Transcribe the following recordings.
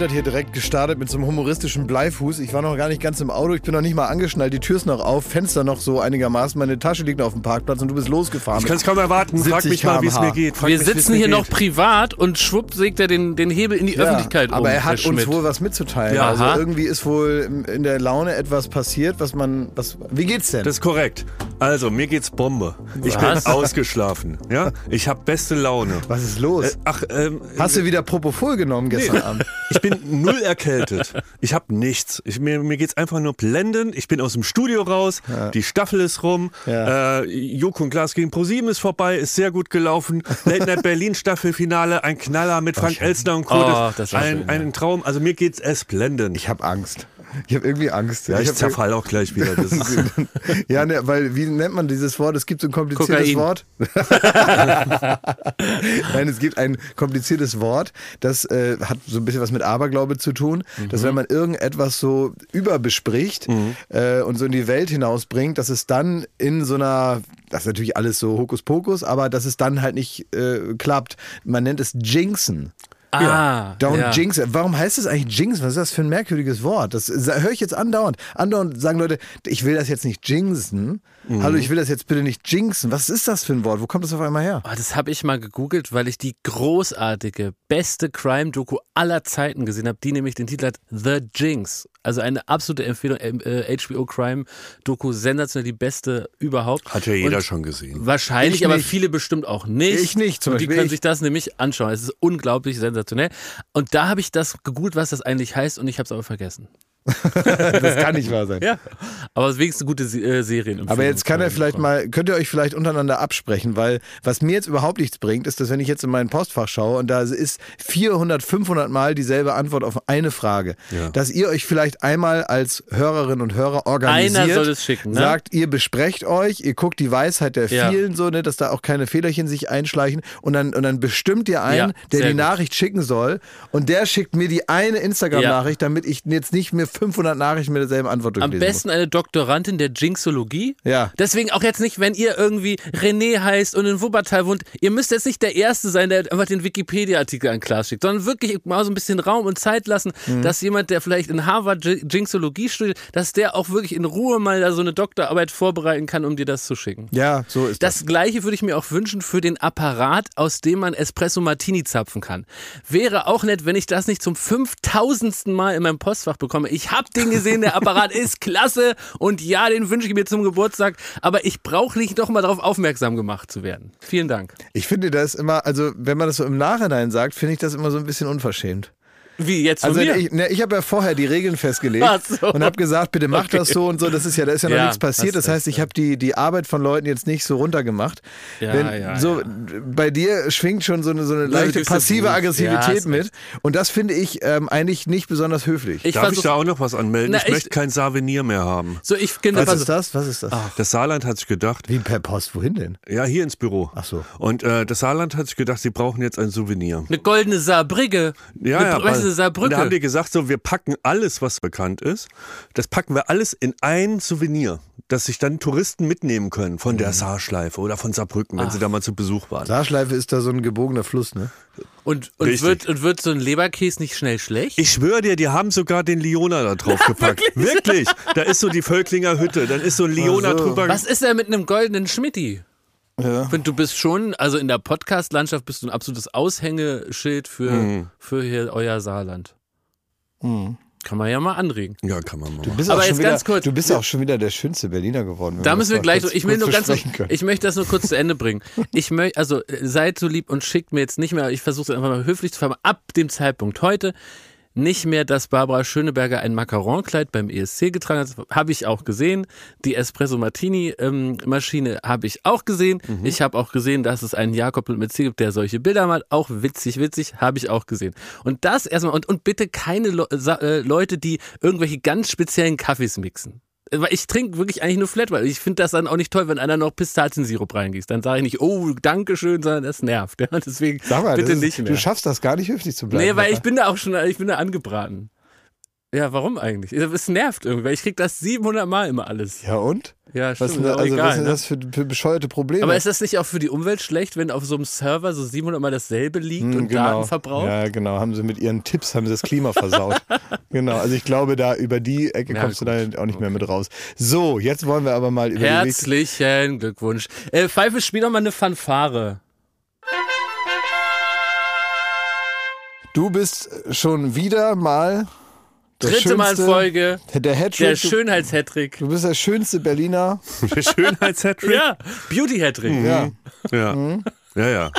Schmidt hat hier direkt gestartet mit so einem humoristischen Bleifuß. Ich war noch gar nicht ganz im Auto, ich bin noch nicht mal angeschnallt, die Tür ist noch auf, Fenster noch so einigermaßen, meine Tasche liegt noch auf dem Parkplatz und du bist losgefahren. Ich kann es kaum erwarten. Frag 70 mich mal, wie es mir geht. Frag Wir mich, sitzen hier geht. noch privat und schwupp sägt er den, den Hebel in die Öffentlichkeit um. aber er Herr hat uns Schmidt. wohl was mitzuteilen. Ja. also Aha. irgendwie ist wohl in der Laune etwas passiert, was man, was, wie geht's denn? Das ist korrekt. Also, mir geht's Bombe. Ich Was? bin ausgeschlafen. Ja? Ich habe beste Laune. was ist los? Äh, ach, ähm, Hast du wieder Propofol genommen gestern Nee. Abend? ich bin null erkältet. Ich habe nichts. Ich, mir, mir geht's einfach nur blendend. Ich bin aus dem Studio raus. Die Staffel ist rum. Ja. Äh, Joko und Glas gegen ProSieben ist vorbei. Ist sehr gut gelaufen. Late Night Berlin Staffelfinale. Ein Knaller mit Frank Elstner und Co. Oh, ein, schön, ein Traum. Also mir geht's es blendend. Ich habe Angst. Ich habe irgendwie Angst. ja, ich hab- zerfall auch gleich wieder. Ja, ne, weil wie nennt man dieses Wort? Es gibt so ein kompliziertes Kokain. Wort. Nein, es gibt ein kompliziertes Wort, das äh, hat so ein bisschen was mit Aberglaube zu tun, dass wenn man irgendetwas so überbespricht äh, und so in die Welt hinausbringt, dass es dann in so einer, das ist natürlich alles so Hokuspokus, aber dass es dann halt nicht äh, klappt. Man nennt es Jinxen. Ah, Don't ja. jinx. Warum heißt es eigentlich jinx? Was ist das für ein merkwürdiges Wort? Das höre ich jetzt andauernd. Andauernd sagen Leute, ich will das jetzt nicht jinxen. Mhm. Hallo, ich will das jetzt bitte nicht jinxen. Was ist das für ein Wort? Wo kommt das auf einmal her? Oh, das habe ich mal gegoogelt, weil ich die großartige, beste Crime-Doku aller Zeiten gesehen habe, die nämlich den Titel hat The Jinx. Also eine absolute Empfehlung, äh, HBO Crime-Doku, sensationell, die beste überhaupt. hat ja jeder Und schon gesehen. Wahrscheinlich, Ich aber viele bestimmt auch nicht. Ich nicht, zum Und die Beispiel können ich. sich das nämlich anschauen. Es ist unglaublich sensationell. Und da habe ich das gegoogelt, was das eigentlich heißt, und ich habe es aber vergessen. Das kann nicht wahr sein. Ja. Aber es ist wenigstens eine gute äh, Serienempfehlung. Aber jetzt kann er vielleicht mal, könnt ihr euch vielleicht untereinander absprechen, weil was mir jetzt überhaupt nichts bringt, ist, dass wenn ich jetzt in mein Postfach schaue und da ist 400, 500 Mal dieselbe Antwort auf eine Frage, Ja. dass ihr euch vielleicht einmal als Hörerinnen und Hörer organisiert, Einer soll es schicken, ne? sagt, ihr besprecht euch, ihr guckt die Weisheit der Ja. vielen so, ne, dass da auch keine Fehlerchen sich einschleichen und dann, und dann bestimmt ihr einen, Ja, der die gut. Nachricht schicken soll und der schickt mir die eine Instagram-Nachricht, damit ich jetzt nicht mir 500 Nachrichten mit derselben Antwort Am durchlesen besten eine Doktorandin der Jinxologie. Ja. Deswegen auch jetzt nicht, wenn ihr irgendwie René heißt und in Wuppertal wohnt. Ihr müsst jetzt nicht der Erste sein, der einfach den Wikipedia-Artikel an Klaas schickt, sondern wirklich mal so ein bisschen Raum und Zeit lassen, Mhm. dass jemand, der vielleicht in Harvard Jinxologie studiert, dass der auch wirklich in Ruhe mal da so eine Doktorarbeit muss, kann, um dir das zu schicken. Ja, so ist das. Das gleiche würde ich mir auch wünschen für den Apparat, aus dem man Espresso Martini zapfen kann. Wäre auch nett, wenn ich das nicht zum 5000. Mal in meinem Postfach bekomme. Ich habe den gesehen, der Apparat ist klasse und ja, den wünsche ich mir zum Geburtstag, aber ich brauche nicht noch mal darauf aufmerksam gemacht zu werden. Vielen Dank. Ich finde das immer, also wenn man das so im Nachhinein sagt, finde ich das immer so ein bisschen unverschämt. Wie jetzt von Also mir? ich, ne, ich habe ja vorher die Regeln festgelegt Ach so. und habe gesagt, bitte mach Okay. das so und so. Das ist ja, da ist ja noch Ja, nichts passiert. Das heißt, ich habe die, die Arbeit von Leuten jetzt nicht so runtergemacht. Ja, Wenn, ja, so ja. bei dir schwingt schon so eine, so eine leichte passive Aggressivität mit. Und das finde ich ähm, eigentlich nicht besonders höflich. ich Darf ich versuch- da auch noch was anmelden? Na, ich ich- möchte kein Souvenir mehr haben. so ich genau, Was also- ist das? Was ist das? Das Saarland hat sich gedacht, Wie per Post? Wohin denn? ja, hier ins Büro. Ach so. Und äh, das Saarland hat sich gedacht, sie brauchen jetzt ein Souvenir. eine goldene Saarbrücke. Ja, eine, ja, und Saarbrücke. da haben die gesagt, so, wir packen alles, was bekannt ist, das packen wir alles in ein Souvenir, das sich dann Touristen mitnehmen können von Mhm. der Saarschleife oder von Saarbrücken, wenn sie da mal zu Besuch waren. Saarschleife ist da so ein gebogener Fluss, ne? und, und, Richtig. wird, und wird so ein Leberkäse nicht schnell schlecht? Ich schwöre dir, die haben sogar den Liona da drauf gepackt. Wirklich? Da ist so die Völklinger Hütte, dann ist so ein Liona Ach so. drüber. Was ist denn mit einem goldenen Schmitti? Ja. Ich finde, du bist schon, also in der Podcast-Landschaft bist du ein absolutes Aushängeschild für, Mhm. für hier euer Saarland. Kann man ja mal anregen. Ja, kann man mal. Du bist, Aber auch schon wieder, kurz. du bist auch schon wieder der schönste Berliner geworden. Da müssen wir gleich, kurz- ich will nur ganz, ich möchte das nur kurz zu Ende bringen. Ich möchte, also äh, seid so lieb und schickt mir jetzt nicht mehr, ich versuche es einfach mal höflich zu fahren, ab dem Zeitpunkt heute nicht mehr, dass Barbara Schöneberger ein Macaron-Kleid beim ESC getragen hat. Habe ich auch gesehen. Die Espresso Martini-Maschine habe ich auch gesehen. Mhm. Ich habe auch gesehen, dass es einen Jakob mit C gibt, der solche Bilder macht. Auch witzig, witzig, habe ich auch gesehen. Und das erstmal, und, und bitte keine Le äh, Leute, die irgendwelche ganz speziellen Kaffees mixen. Weil ich trinke wirklich eigentlich nur Flat, weil ich finde das dann auch nicht toll, wenn einer noch Pistaziensirup reingießt. Dann sage ich nicht, oh, danke schön, sondern das nervt. Ja, deswegen Sag mal, bitte das ist, nicht mehr. du schaffst das gar nicht höflich zu bleiben. nee, weil ich bin da auch schon, ich bin da angebraten. Ja, warum eigentlich? Es nervt irgendwie, weil ich krieg das 700 Mal immer alles. Ja und? Ja, Was, stimmt, sind, ist da- auch also, egal, was sind ne? das für, für bescheuerte Probleme? Aber ist das nicht auch für die Umwelt schlecht, wenn auf so einem Server so 700 Mal dasselbe liegt Hm, und Daten verbraucht? Ja, genau. Haben sie mit ihren Tipps haben sie das Klima versaut. genau. Also ich glaube, da über die Ecke Ja, kommst gut. du da auch nicht mehr mit raus. So, jetzt wollen wir aber mal über. Herzlichen Glückwunsch. Äh, Pfeife, spiel doch mal eine Fanfare. Du bist schon wieder mal Dritte Mal in Folge. Der Hattrick. Der du, Schönheitshattrick. du bist der schönste Berliner. Der Schönheitshattrick? Ja, Beauty-Hattrick. Ja. Ja. Mhm. Ja, ja.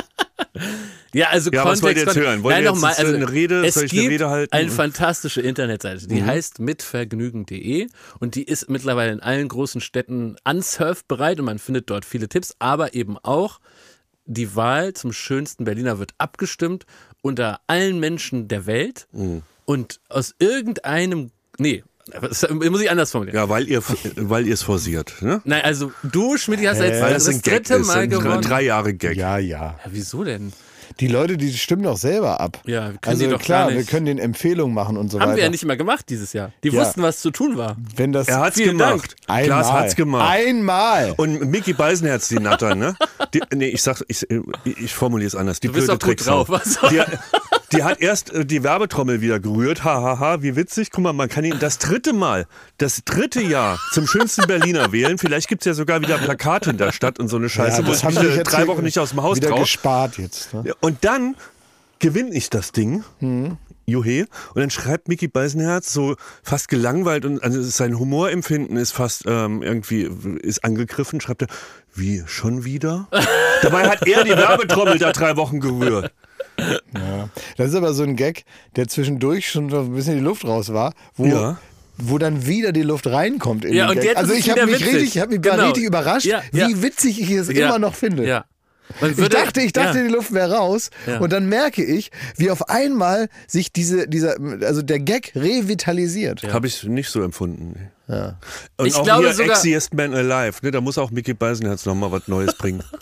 Ja, also Ja, was Kontext. wollt ihr jetzt hören? Wollt Nein, ihr noch mal, jetzt also eine Rede? es Soll ich eine Rede halten? eine fantastische Internetseite, Mhm. die heißt mitvergnügen.de und die ist mittlerweile in allen großen Städten unsurfbereit und man findet dort viele Tipps, aber eben auch die Wahl zum schönsten Berliner wird abgestimmt unter allen Menschen der Welt Mhm. Und aus irgendeinem, nee, das muss ich anders formulieren. Ja, weil ihr weil ihr es forciert. Ne? Nein, also du, Schmidt, hast Hä? jetzt Weil das, Gag dritte ist, Mal ein gewonnen. drei Jahre Gag. Ja, ja. Ja, wieso denn? Die Leute, die stimmen doch selber ab. Ja, wir können also die doch klar, wir können den Empfehlungen machen und so Haben weiter. wir ja nicht immer gemacht dieses Jahr. Die Ja. wussten, was zu tun war. Wenn das Er hat's gemacht. einmal, Klaas hat's gemacht. Einmal. Und Mickey Beisenherz, die Natter, ne? Die, nee, ich sag, ich, ich formuliere es anders. Die Du bist blöde doch gut Tricksau. drauf. Was? Die, die hat erst äh, die Werbetrommel wieder gerührt. Hahaha, ha, ha, wie witzig. Guck mal, man kann ihn das dritte Mal, das dritte Jahr zum schönsten Berliner wählen. Vielleicht gibt's ja sogar wieder Plakate in der Stadt und so eine Scheiße, wo ich mich drei Wochen nicht aus dem Haus wieder gespart jetzt. Ne? Ja, Und dann gewinne ich das Ding. Juhe. Und dann schreibt Mickey Beisenherz so fast gelangweilt und also sein Humorempfinden ist fast ähm, irgendwie ist angegriffen. Schreibt er, wie, schon wieder? Dabei hat er die Werbetrommel da drei Wochen gerührt. Ja. Das ist aber so ein Gag, der zwischendurch schon so ein bisschen die Luft raus war, wo, Ja. wo dann wieder die Luft reinkommt. In Ja, und jetzt also ich habe mich witzig. richtig, ich hab mich Genau. richtig überrascht, Ja, wie ja. witzig ich es Ja. immer noch finde. Ich dachte, ich dachte, ja. die Luft wäre raus. Ja. Und dann merke ich, wie auf einmal sich diese, dieser, also der Gag revitalisiert. Habe ich nicht so empfunden. Ja. Und Ich auch glaube hier sogar- Axiest Man Alive, ne? da muss auch Mickey Beisenherz nochmal was Neues bringen.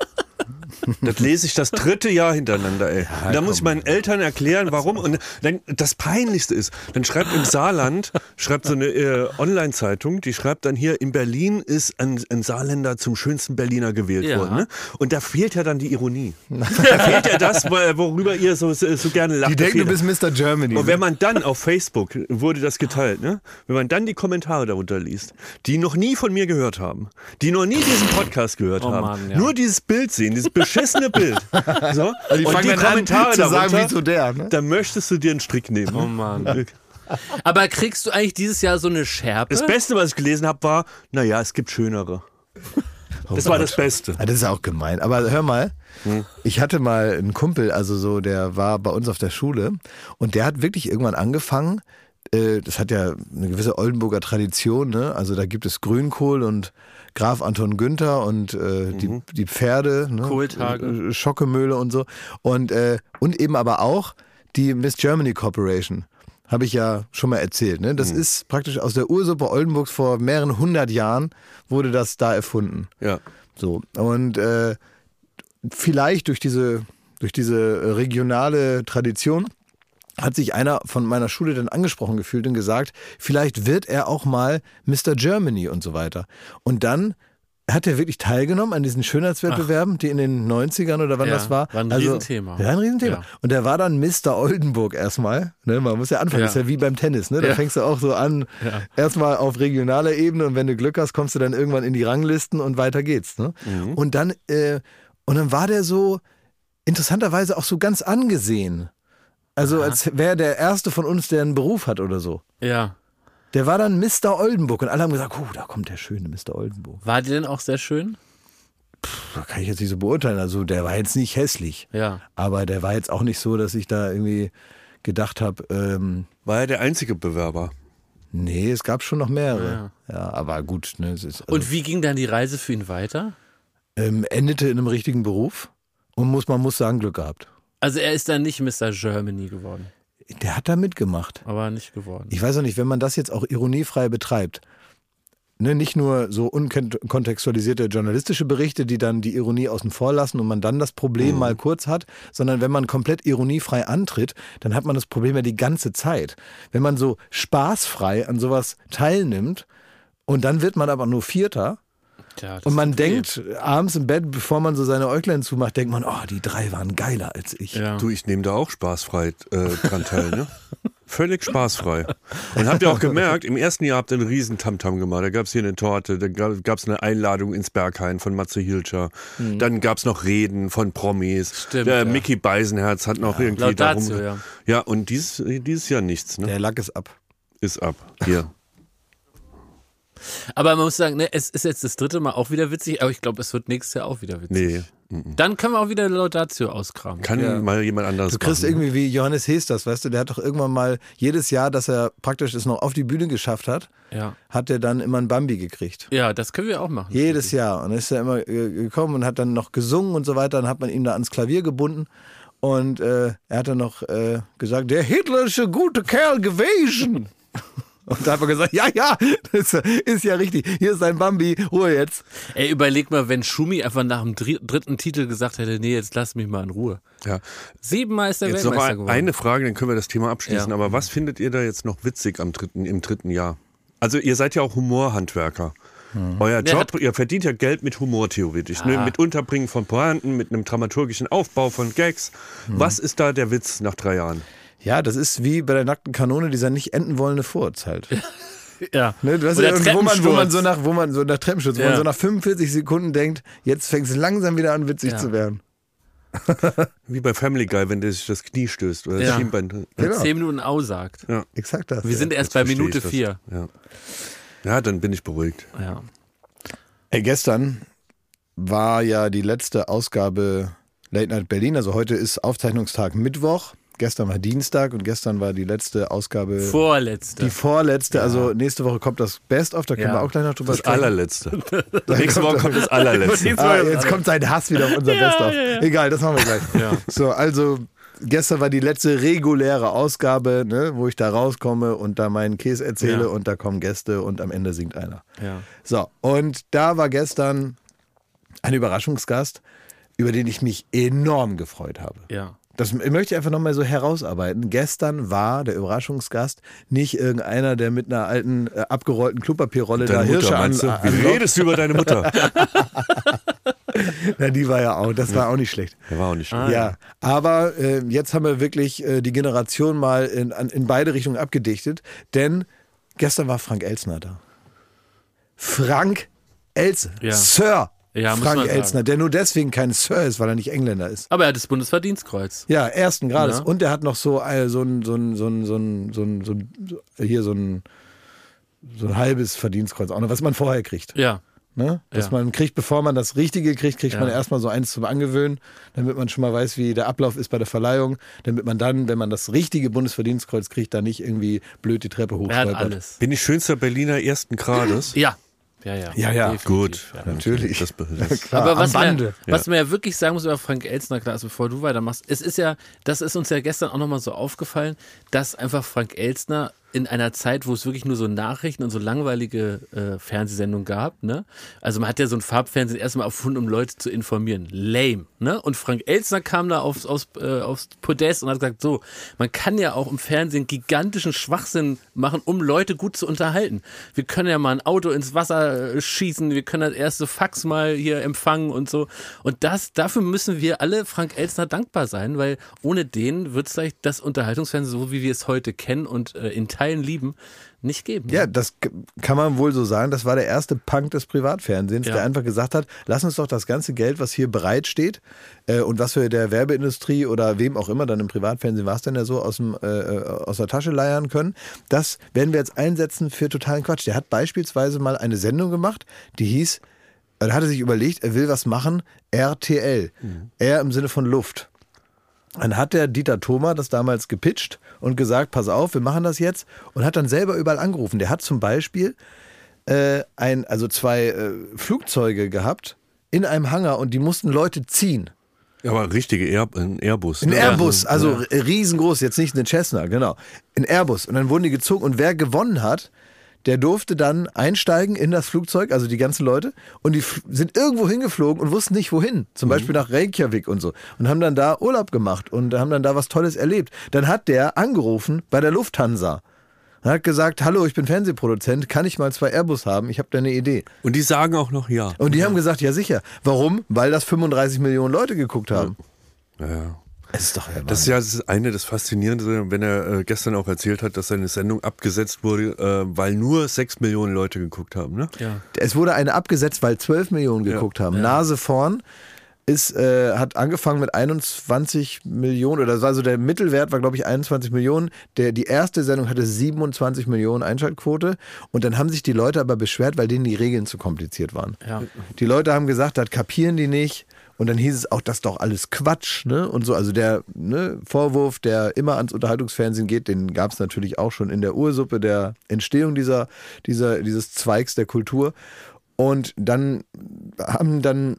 Das lese ich das dritte Jahr hintereinander, ey. und da muss ich meinen Eltern erklären, warum. Und dann, das Peinlichste ist, dann schreibt im Saarland, schreibt so eine äh, Online-Zeitung, die schreibt dann hier, in Berlin ist ein, ein Saarländer zum schönsten Berliner gewählt Ja. worden. Ne? Und da fehlt ja dann die Ironie. da fehlt ja das, wo- worüber ihr so, so, gerne lacht. Die denken, du bist Mr. Germany. und wenn man dann auf Facebook wurde das geteilt, ne? Wenn man dann die Kommentare darunter liest, die noch nie von mir gehört haben, die noch nie diesen Podcast gehört Oh haben, Mann, ja. nur dieses Bild sehen, dieses beschissene Bild, so, Also die und fangen die Kommentare zu sagen, darunter, wie zu der, ne? da möchtest du dir einen Strick nehmen. Oh Mann. Aber kriegst du eigentlich dieses Jahr so eine Schärpe? Das Beste, was ich gelesen habe, war, naja, es gibt schönere. Das war das Beste. Das ist auch gemein. Aber hör mal, Hm. ich hatte mal einen Kumpel, also so, der war bei uns auf der Schule und der hat wirklich irgendwann angefangen. äh, Das hat ja eine gewisse Oldenburger Tradition, ne? Also da gibt es Grünkohl und Graf Anton Günther und äh, die, Mhm. die Pferde, ne? Kohltage. Äh, Schockemöhle und so. Und, äh, und eben aber auch die Miss Germany Corporation. Habe ich ja schon mal erzählt. Ne? Mhm. Das ist praktisch aus der Ursuppe Oldenburgs vor mehreren hundert Jahren wurde das da erfunden. Ja. So. Und äh, vielleicht durch diese, durch diese regionale Tradition hat sich einer von meiner Schule dann angesprochen gefühlt und gesagt, vielleicht wird er auch mal Mr. Germany und so weiter. Und dann hat er wirklich teilgenommen an diesen Schönheitswettbewerben, die in den 90ern oder wann Ja, das war. war ein also, Riesenthema. Ja, ein Riesenthema. Ja. Und er war dann Mr. Oldenburg erstmal. Ne, man muss ja anfangen, Ja. das ist ja wie beim Tennis. Ne? Da Ja. fängst du auch so an, erstmal auf regionaler Ebene und wenn du Glück hast, kommst du dann irgendwann in die Ranglisten und weiter geht's. Ne? Mhm. Und dann, äh, und dann war der so interessanterweise auch so ganz angesehen. Also als wäre der erste von uns, der einen Beruf hat oder so. Ja. Der war dann Mr. Oldenburg und alle haben gesagt, oh, da kommt der schöne Mr. Oldenburg. War die denn auch sehr schön? Das kann ich jetzt nicht so beurteilen. Also der war jetzt nicht hässlich. Ja. Aber der war jetzt auch nicht so, dass ich da irgendwie gedacht habe, ähm, War er der einzige Bewerber? nee, es gab schon noch mehrere. Ja, aber gut. Ne, es ist, also, Und wie ging dann die Reise für ihn weiter? ähm, endete in einem richtigen Beruf und muss, man muss sagen, Glück gehabt. Also er ist dann nicht Mr. Germany geworden, Der hat da mitgemacht. aber nicht geworden. Ich weiß auch nicht, wenn man das jetzt auch ironiefrei betreibt, ne, nicht nur so unkontextualisierte journalistische Berichte, die dann die Ironie außen vor lassen und man dann das Problem mal kurz hat, sondern wenn man komplett ironiefrei antritt, dann hat man das Problem ja die ganze Zeit. Wenn man so spaßfrei an sowas teilnimmt und dann wird man aber nur Vierter, Das und man ist okay. denkt abends im Bett, bevor man so seine Äuglein zumacht, denkt man, oh, die drei waren geiler als ich. Ja. Du, ich nehme da auch spaßfrei äh, dran teil, ne? Völlig spaßfrei. Und habt ihr auch gemerkt, im ersten Jahr habt ihr einen riesen Tamtam gemacht. Da gab es hier eine Torte, da gab es eine Einladung ins Berghain von Matze Hilscher. Dann gab es noch Reden von Promis. Mhm. Stimmt, Der ja. Mickey Beisenherz hat noch irgendwie darum. Laudatio, ja. ja, und dieses, dieses Jahr nichts, ne? Der Lack ist ab. Ist ab. Hier. Aber man muss sagen, ne, es ist jetzt das dritte Mal auch wieder witzig, aber ich glaube, es wird nächstes Jahr auch wieder witzig. Nee. Dann können wir auch wieder Laudatio auskramen. Kann Ja. mal jemand anderes Du kriegst machen. irgendwie wie Johannes Hesters, weißt du, der hat doch irgendwann mal jedes Jahr, dass er praktisch es noch auf die Bühne geschafft hat, Ja. hat er dann immer ein Bambi gekriegt. ja, das können wir auch machen. Jedes Jahr. Und dann ist er immer äh, gekommen und hat dann noch gesungen und so weiter. Dann hat man ihn da ans Klavier gebunden. Und äh, er hat dann noch äh, gesagt, der Hitler ist ein guter Kerl gewesen. Und da hat man gesagt, ja, ja, das ist ja richtig. Hier ist dein Bambi, Ruhe jetzt. Ey, überleg mal, wenn Schumi einfach nach dem dri- dritten Titel gesagt hätte, nee, jetzt lass mich mal in Ruhe. Ja. Siebenmal ist der Jetzt noch Weltmeister ein, geworden. eine Frage, dann können wir das Thema abschließen. Ja. Aber was findet ihr da jetzt noch witzig am dritten, im dritten Jahr? Also ihr seid ja auch Humorhandwerker. Euer Der Job, ihr verdient ja Geld mit Humor theoretisch, ne? Ah. mit Unterbringen von Pointen, mit einem dramaturgischen Aufbau von Gags. Was ist da der Witz nach drei Jahren? Ja, das ist wie bei der nackten Kanone dieser nicht enden wollende Furz halt. ja. Ne, du Oder ja, und wo man, wo man so nach, wo man so nach Treppenschutz, wo Ja. man so nach 45 Sekunden denkt, jetzt fängt es langsam wieder an, witzig Ja. zu werden. Wie bei Family Guy, wenn der sich das Knie stößt oder das Ja. Schienbein. Genau. Zehn Minuten Au sagt. Exakt das. Wir ja. sind erst Jetzt bei Minute ich das. vier. Ja. ja, dann bin ich beruhigt. Ja. Ey, gestern war ja die letzte Ausgabe Late Night Berlin. Also heute ist Aufzeichnungstag Mittwoch. Gestern war Dienstag und gestern war die letzte Ausgabe. Vorletzte. die vorletzte, also nächste Woche kommt das Best of, da können Ja. wir auch gleich noch drüber Das sprechen. allerletzte. Nächste Woche kommt das allerletzte. Ah, jetzt kommt sein Hass wieder auf unser Ja, Best of. ja, ja. Egal, das machen wir gleich. Ja. So, also gestern war die letzte reguläre Ausgabe, ne, wo ich da rauskomme und da meinen Käse erzähle Ja. und da kommen Gäste und am Ende singt einer. ja. So, und da war gestern ein Überraschungsgast, über den ich mich enorm gefreut habe. Ja. Das möchte ich einfach nochmal so herausarbeiten. Gestern war der Überraschungsgast nicht irgendeiner, der mit einer alten, äh, abgerollten Klopapierrolle da Deine Hirsche Mutter, an, du? Wie redest du über deine Mutter? Na, die war ja auch, das war auch nicht schlecht. Der war auch nicht Ah, ja, aber äh, jetzt haben wir wirklich äh, die Generation mal in, an, in beide Richtungen abgedichtet, denn gestern war Frank Elsner da. Frank Elsner, Ja. Sir Ja, Frank man. Elsner, der nur deswegen kein Sir ist, weil er nicht Engländer ist. Aber er hat das Bundesverdienstkreuz. Ja, ersten Grades. Ja. Und er hat noch so, äh, so ein, so ein, so ein, so ein, so ein, so ein, so, hier so ein, so ein halbes Verdienstkreuz, auch noch, was man vorher kriegt. Ja. Ne? Dass Ja. man kriegt, bevor man das Richtige kriegt, kriegt man Ja. erstmal so eins zum Angewöhnen, damit man schon mal weiß, wie der Ablauf ist bei der Verleihung, damit man dann, wenn man das richtige Bundesverdienstkreuz kriegt, da nicht irgendwie blöd die Treppe Er alles. Bin ich schönster Berliner ersten Grades? Ja. Ja, ja. Ja, ja. Definitiv, Gut. Ja. Natürlich. Das, das, Klar, Aber was, man, was man ja wirklich sagen muss über Frank Elsner, klar, also bevor du weitermachst, es ist ja, das ist uns ja gestern auch nochmal so aufgefallen, dass einfach Frank Elsner in einer Zeit, wo es wirklich nur so Nachrichten und so langweilige äh, Fernsehsendungen gab, ne? Also man hat ja so ein Farbfernsehen erstmal erfunden, um Leute zu informieren. Lame, ne? Und Frank Elsner kam da aufs, aufs, äh, aufs Podest und hat gesagt, so, man kann ja auch im Fernsehen gigantischen Schwachsinn machen, um Leute gut zu unterhalten. Wir können ja mal ein Auto ins Wasser äh, schießen, wir können das erste Fax mal hier empfangen und so. Und das, dafür müssen wir alle Frank Elsner dankbar sein, weil ohne den wird es vielleicht das Unterhaltungsfernsehen, so wie wir es heute kennen und äh, in Teilen lieben, nicht geben. Ja, das k- kann man wohl so sagen. Das war der erste Punk des Privatfernsehens, Ja. der einfach gesagt hat, lass uns doch das ganze Geld, was hier bereitsteht äh, und was wir der Werbeindustrie oder wem auch immer, dann im Privatfernsehen war es dann ja so, aus, dem, äh, äh, aus der Tasche leiern können, das werden wir jetzt einsetzen für totalen Quatsch. Der hat beispielsweise mal eine Sendung gemacht, die hieß, er hatte sich überlegt, er will was machen, RTL. R im Sinne von Luft. Dann hat der Dieter Thoma das damals gepitcht und gesagt, pass auf, wir machen das jetzt und hat dann selber überall angerufen. Der hat zum Beispiel äh, ein, also zwei äh, Flugzeuge gehabt in einem Hangar und die mussten Leute ziehen. ja, aber richtige Air, ein Airbus. Ein ne? Airbus, also riesengroß, jetzt nicht eine Cessna, genau. Ein Airbus. Und dann wurden die gezogen und wer gewonnen hat, der durfte dann einsteigen in das Flugzeug, also die ganzen Leute, und die sind irgendwo hingeflogen und wussten nicht wohin. Zum Beispiel nach Reykjavik und so. Und haben dann da Urlaub gemacht und haben dann da was Tolles erlebt. Dann hat der angerufen bei der Lufthansa. Er hat gesagt, hallo, ich bin Fernsehproduzent, kann ich mal zwei Airbus haben? Ich habe da eine Idee. Und die sagen auch noch ja. Und die haben gesagt, ja sicher. Warum? Weil das 35 Millionen Leute geguckt haben. Ja, ja. Es ist doch der Das ist ja das eine das Faszinierende, wenn er äh, gestern auch erzählt hat, dass seine Sendung abgesetzt wurde, äh, weil nur sechs Millionen Leute geguckt haben. Ne? Ja. Es wurde eine abgesetzt, weil 12 Millionen geguckt haben. Nase vorn ist, äh, hat angefangen mit 21 Millionen, oder das war so der Mittelwert war, glaube ich, 21 Millionen. Der, die erste Sendung hatte 27 Millionen Einschaltquote. Und dann haben sich die Leute aber beschwert, weil denen die Regeln zu kompliziert waren. Ja. Die Leute haben gesagt, das kapieren die nicht. Und dann hieß es auch, das ist doch alles Quatsch, ne? Und so, also der ne, Vorwurf, der immer ans Unterhaltungsfernsehen geht, den gab es natürlich auch schon in der Ursuppe der Entstehung dieser, dieser, dieses Zweigs der Kultur. Und dann haben dann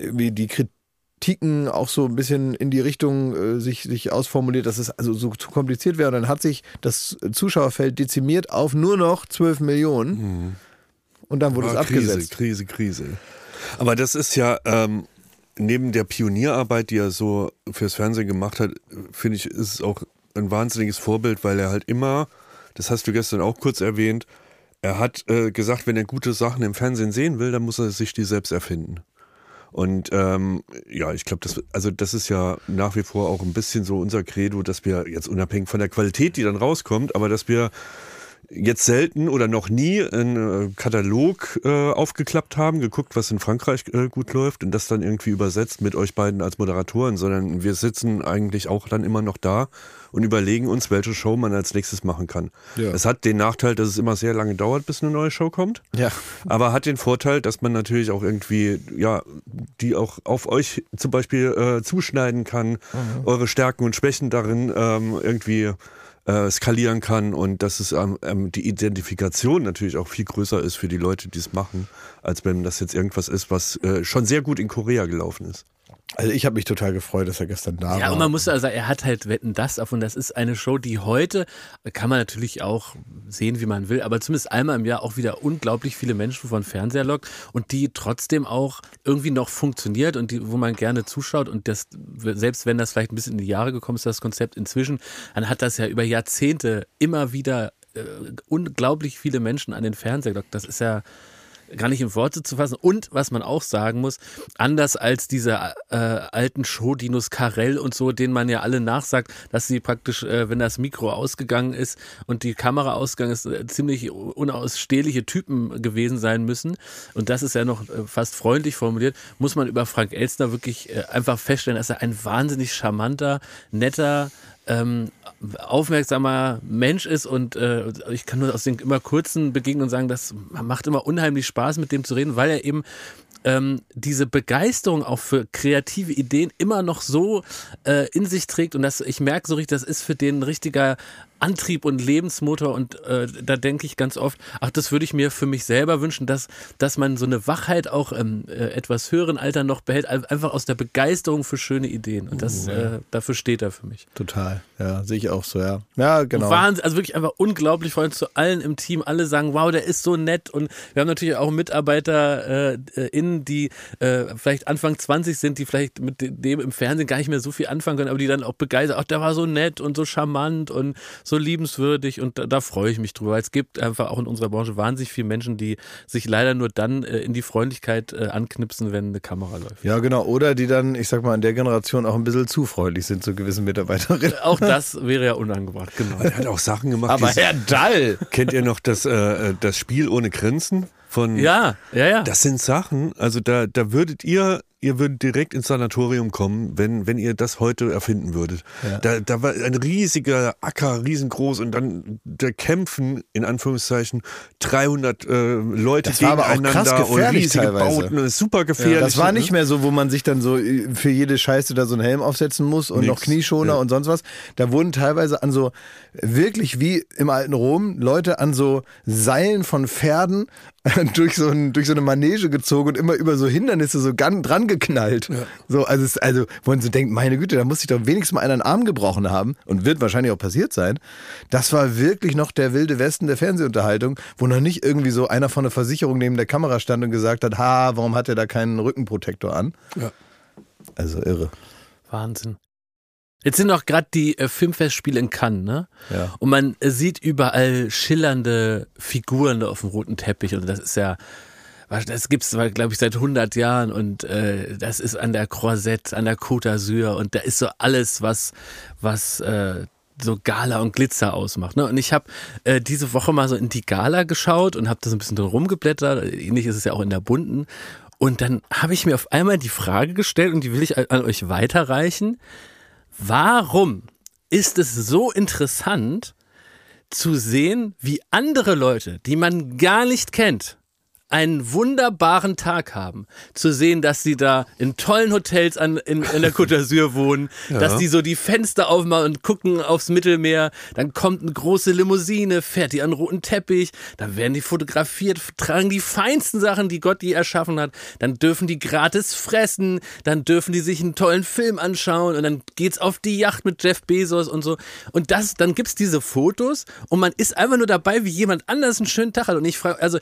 wie die Kritiken auch so ein bisschen in die Richtung äh, sich, sich ausformuliert, dass es also so zu kompliziert wäre. Und dann hat sich das Zuschauerfeld dezimiert auf nur noch 12 Millionen. Und dann wurde es Ah, Krise, abgesetzt. Krise, Krise. Aber das ist ja ähm, neben der Pionierarbeit, die er so fürs Fernsehen gemacht hat, finde ich, ist es auch ein wahnsinniges Vorbild, weil er halt immer, das hast du gestern auch kurz erwähnt, er hat äh, gesagt, wenn er gute Sachen im Fernsehen sehen will, dann muss er sich die selbst erfinden. Und ähm, ja, ich glaube, das, also das ist ja nach wie vor auch ein bisschen so unser Credo, dass wir jetzt unabhängig von der Qualität, die dann rauskommt, aber dass wir jetzt selten oder noch nie einen äh, Katalog äh, aufgeklappt haben, geguckt, was in Frankreich äh, gut läuft und das dann irgendwie übersetzt mit euch beiden als Moderatoren, sondern wir sitzen eigentlich auch dann immer noch da und überlegen uns, welche Show man als nächstes machen kann. Ja. Es hat den Nachteil, dass es immer sehr lange dauert, bis eine neue Show kommt. Ja. Aber hat den Vorteil, dass man natürlich auch irgendwie, ja, die auch auf euch zum Beispiel äh, zuschneiden kann, eure Stärken und Schwächen darin ähm, irgendwie äh, skalieren kann und dass es ähm, ähm, die Identifikation natürlich auch viel größer ist für die Leute, die es machen, als wenn das jetzt irgendwas ist, was äh, schon sehr gut in Korea gelaufen ist. Also ich habe mich total gefreut, dass er gestern da Ja, war. und man muss also sagen, er hat halt Wetten das auf und das ist eine Show, die heute, kann man natürlich auch sehen, wie man will, aber zumindest einmal im Jahr auch wieder unglaublich viele Menschen vor den Fernseher lockt und die trotzdem auch irgendwie noch funktioniert und die, wo man gerne zuschaut und das, selbst wenn das vielleicht ein bisschen in die Jahre gekommen ist, das Konzept inzwischen, dann hat das ja über Jahrzehnte immer wieder äh, unglaublich viele Menschen an den Fernseher gelockt. Das ist ja gar nicht in Worte zu fassen. Und was man auch sagen muss, anders als diese äh, alten Showdinos Karel und so, denen man ja alle nachsagt, dass sie praktisch, äh, wenn das Mikro ausgegangen ist und die Kamera ausgegangen ist, äh, ziemlich unausstehliche Typen gewesen sein müssen. Und das ist ja noch äh, fast freundlich formuliert, muss man über Frank Elstner wirklich äh, einfach feststellen, dass er ein wahnsinnig charmanter, netter, ähm, aufmerksamer Mensch ist und äh, ich kann nur aus den immer kurzen Begegnungen sagen, das macht immer unheimlich Spaß, mit dem zu reden, weil er eben ähm, diese Begeisterung auch für kreative Ideen immer noch so äh, in sich trägt und das, ich merke so richtig, das ist für den ein richtiger Antrieb und Lebensmotor und äh, da denke ich ganz oft, ach, das würde ich mir für mich selber wünschen, dass, dass man so eine Wachheit auch im äh, etwas höheren Alter noch behält, ein- einfach aus der Begeisterung für schöne Ideen und das, äh, dafür steht er für mich. Total, ja, sehe ich auch so, ja. Ja, genau. Wahnsinn, also wirklich einfach unglaublich freundlich zu allen im Team. Alle sagen, wow, der ist so nett. Und wir haben natürlich auch Mitarbeiter äh, äh, innen, die äh, vielleicht Anfang 20 sind, die vielleicht mit de- dem im Fernsehen gar nicht mehr so viel anfangen können, aber die dann auch begeistert, ach, der war so nett und so charmant und so liebenswürdig und da, da freue ich mich drüber. weil Es gibt einfach auch in unserer Branche wahnsinnig viele Menschen, die sich leider nur dann äh, in die Freundlichkeit äh, anknipsen, wenn eine Kamera läuft. Ja, genau. Oder die dann, ich sag mal, in der Generation auch ein bisschen zu freundlich sind zu gewissen Mitarbeiterinnen. Auch das wäre ja unangebracht, genau. Er hat auch Sachen gemacht. Aber Herr Dall! kennt ihr noch das, äh, das Spiel ohne Grenzen von Ja, ja, ja. Das sind Sachen, also da, da würdet ihr, ihr würdet direkt ins Sanatorium kommen, wenn, wenn ihr das heute erfinden würdet. Da, da war ein riesiger Acker, riesengroß und dann da kämpfen, in Anführungszeichen, 300 äh, Leute Das war aber auch gegeneinander krass und riesige teilweise. Bauten, super gefährlich. Ja, das war nicht mehr so, wo man sich dann so äh, für jede Scheiße da so einen Helm aufsetzen muss und Nix. noch Knieschoner Ja. und sonst was. Da wurden teilweise an so, wirklich wie im alten Rom, Leute an so Seilen von Pferden durch so, ein, durch so eine Manege gezogen und immer über so Hindernisse so dran geknallt. So, also, es, also, wo man so denkt, meine Güte, da muss sich doch wenigstens mal einer einen Arm gebrochen haben und wird wahrscheinlich auch passiert sein. Das war wirklich noch der wilde Westen der Fernsehunterhaltung, wo noch nicht irgendwie so einer von der Versicherung neben der Kamera stand und gesagt hat, ha, warum hat er da keinen Rückenprotektor an? Ja. Also irre. Wahnsinn. Jetzt sind auch gerade die äh, Filmfestspiele in Cannes, ne? Ja. Und man äh, sieht überall schillernde Figuren da auf dem roten Teppich. Und das ist ja, das gibt's, glaube ich, seit 100 Jahren. Und äh, das ist an der Croisette, an der Côte d'Azur. Und da ist so alles, was, was äh, so Gala und Glitzer ausmacht. Ne? Und ich habe äh, diese Woche mal so in die Gala geschaut und habe da so ein bisschen drin rumgeblättert. Ähnlich ist es ja auch in der bunten. Und dann habe ich mir auf einmal die Frage gestellt und die will ich an an euch weiterreichen. Warum ist es so interessant zu sehen, wie andere Leute, die man gar nicht kennt, einen wunderbaren Tag haben. Zu sehen, dass sie da in tollen Hotels an, in, in der Côte d'Azur wohnen, dass die so die Fenster aufmachen und gucken aufs Mittelmeer. Dann kommt eine große Limousine, fährt die an roten Teppich, dann werden die fotografiert, tragen die feinsten Sachen, die Gott je erschaffen hat. Dann dürfen die gratis fressen, dann dürfen die sich einen tollen Film anschauen und dann geht's auf die Yacht mit Jeff Bezos und so. Und das, dann gibt's diese Fotos und man ist einfach nur dabei, wie jemand anders einen schönen Tag hat. Und ich frage, also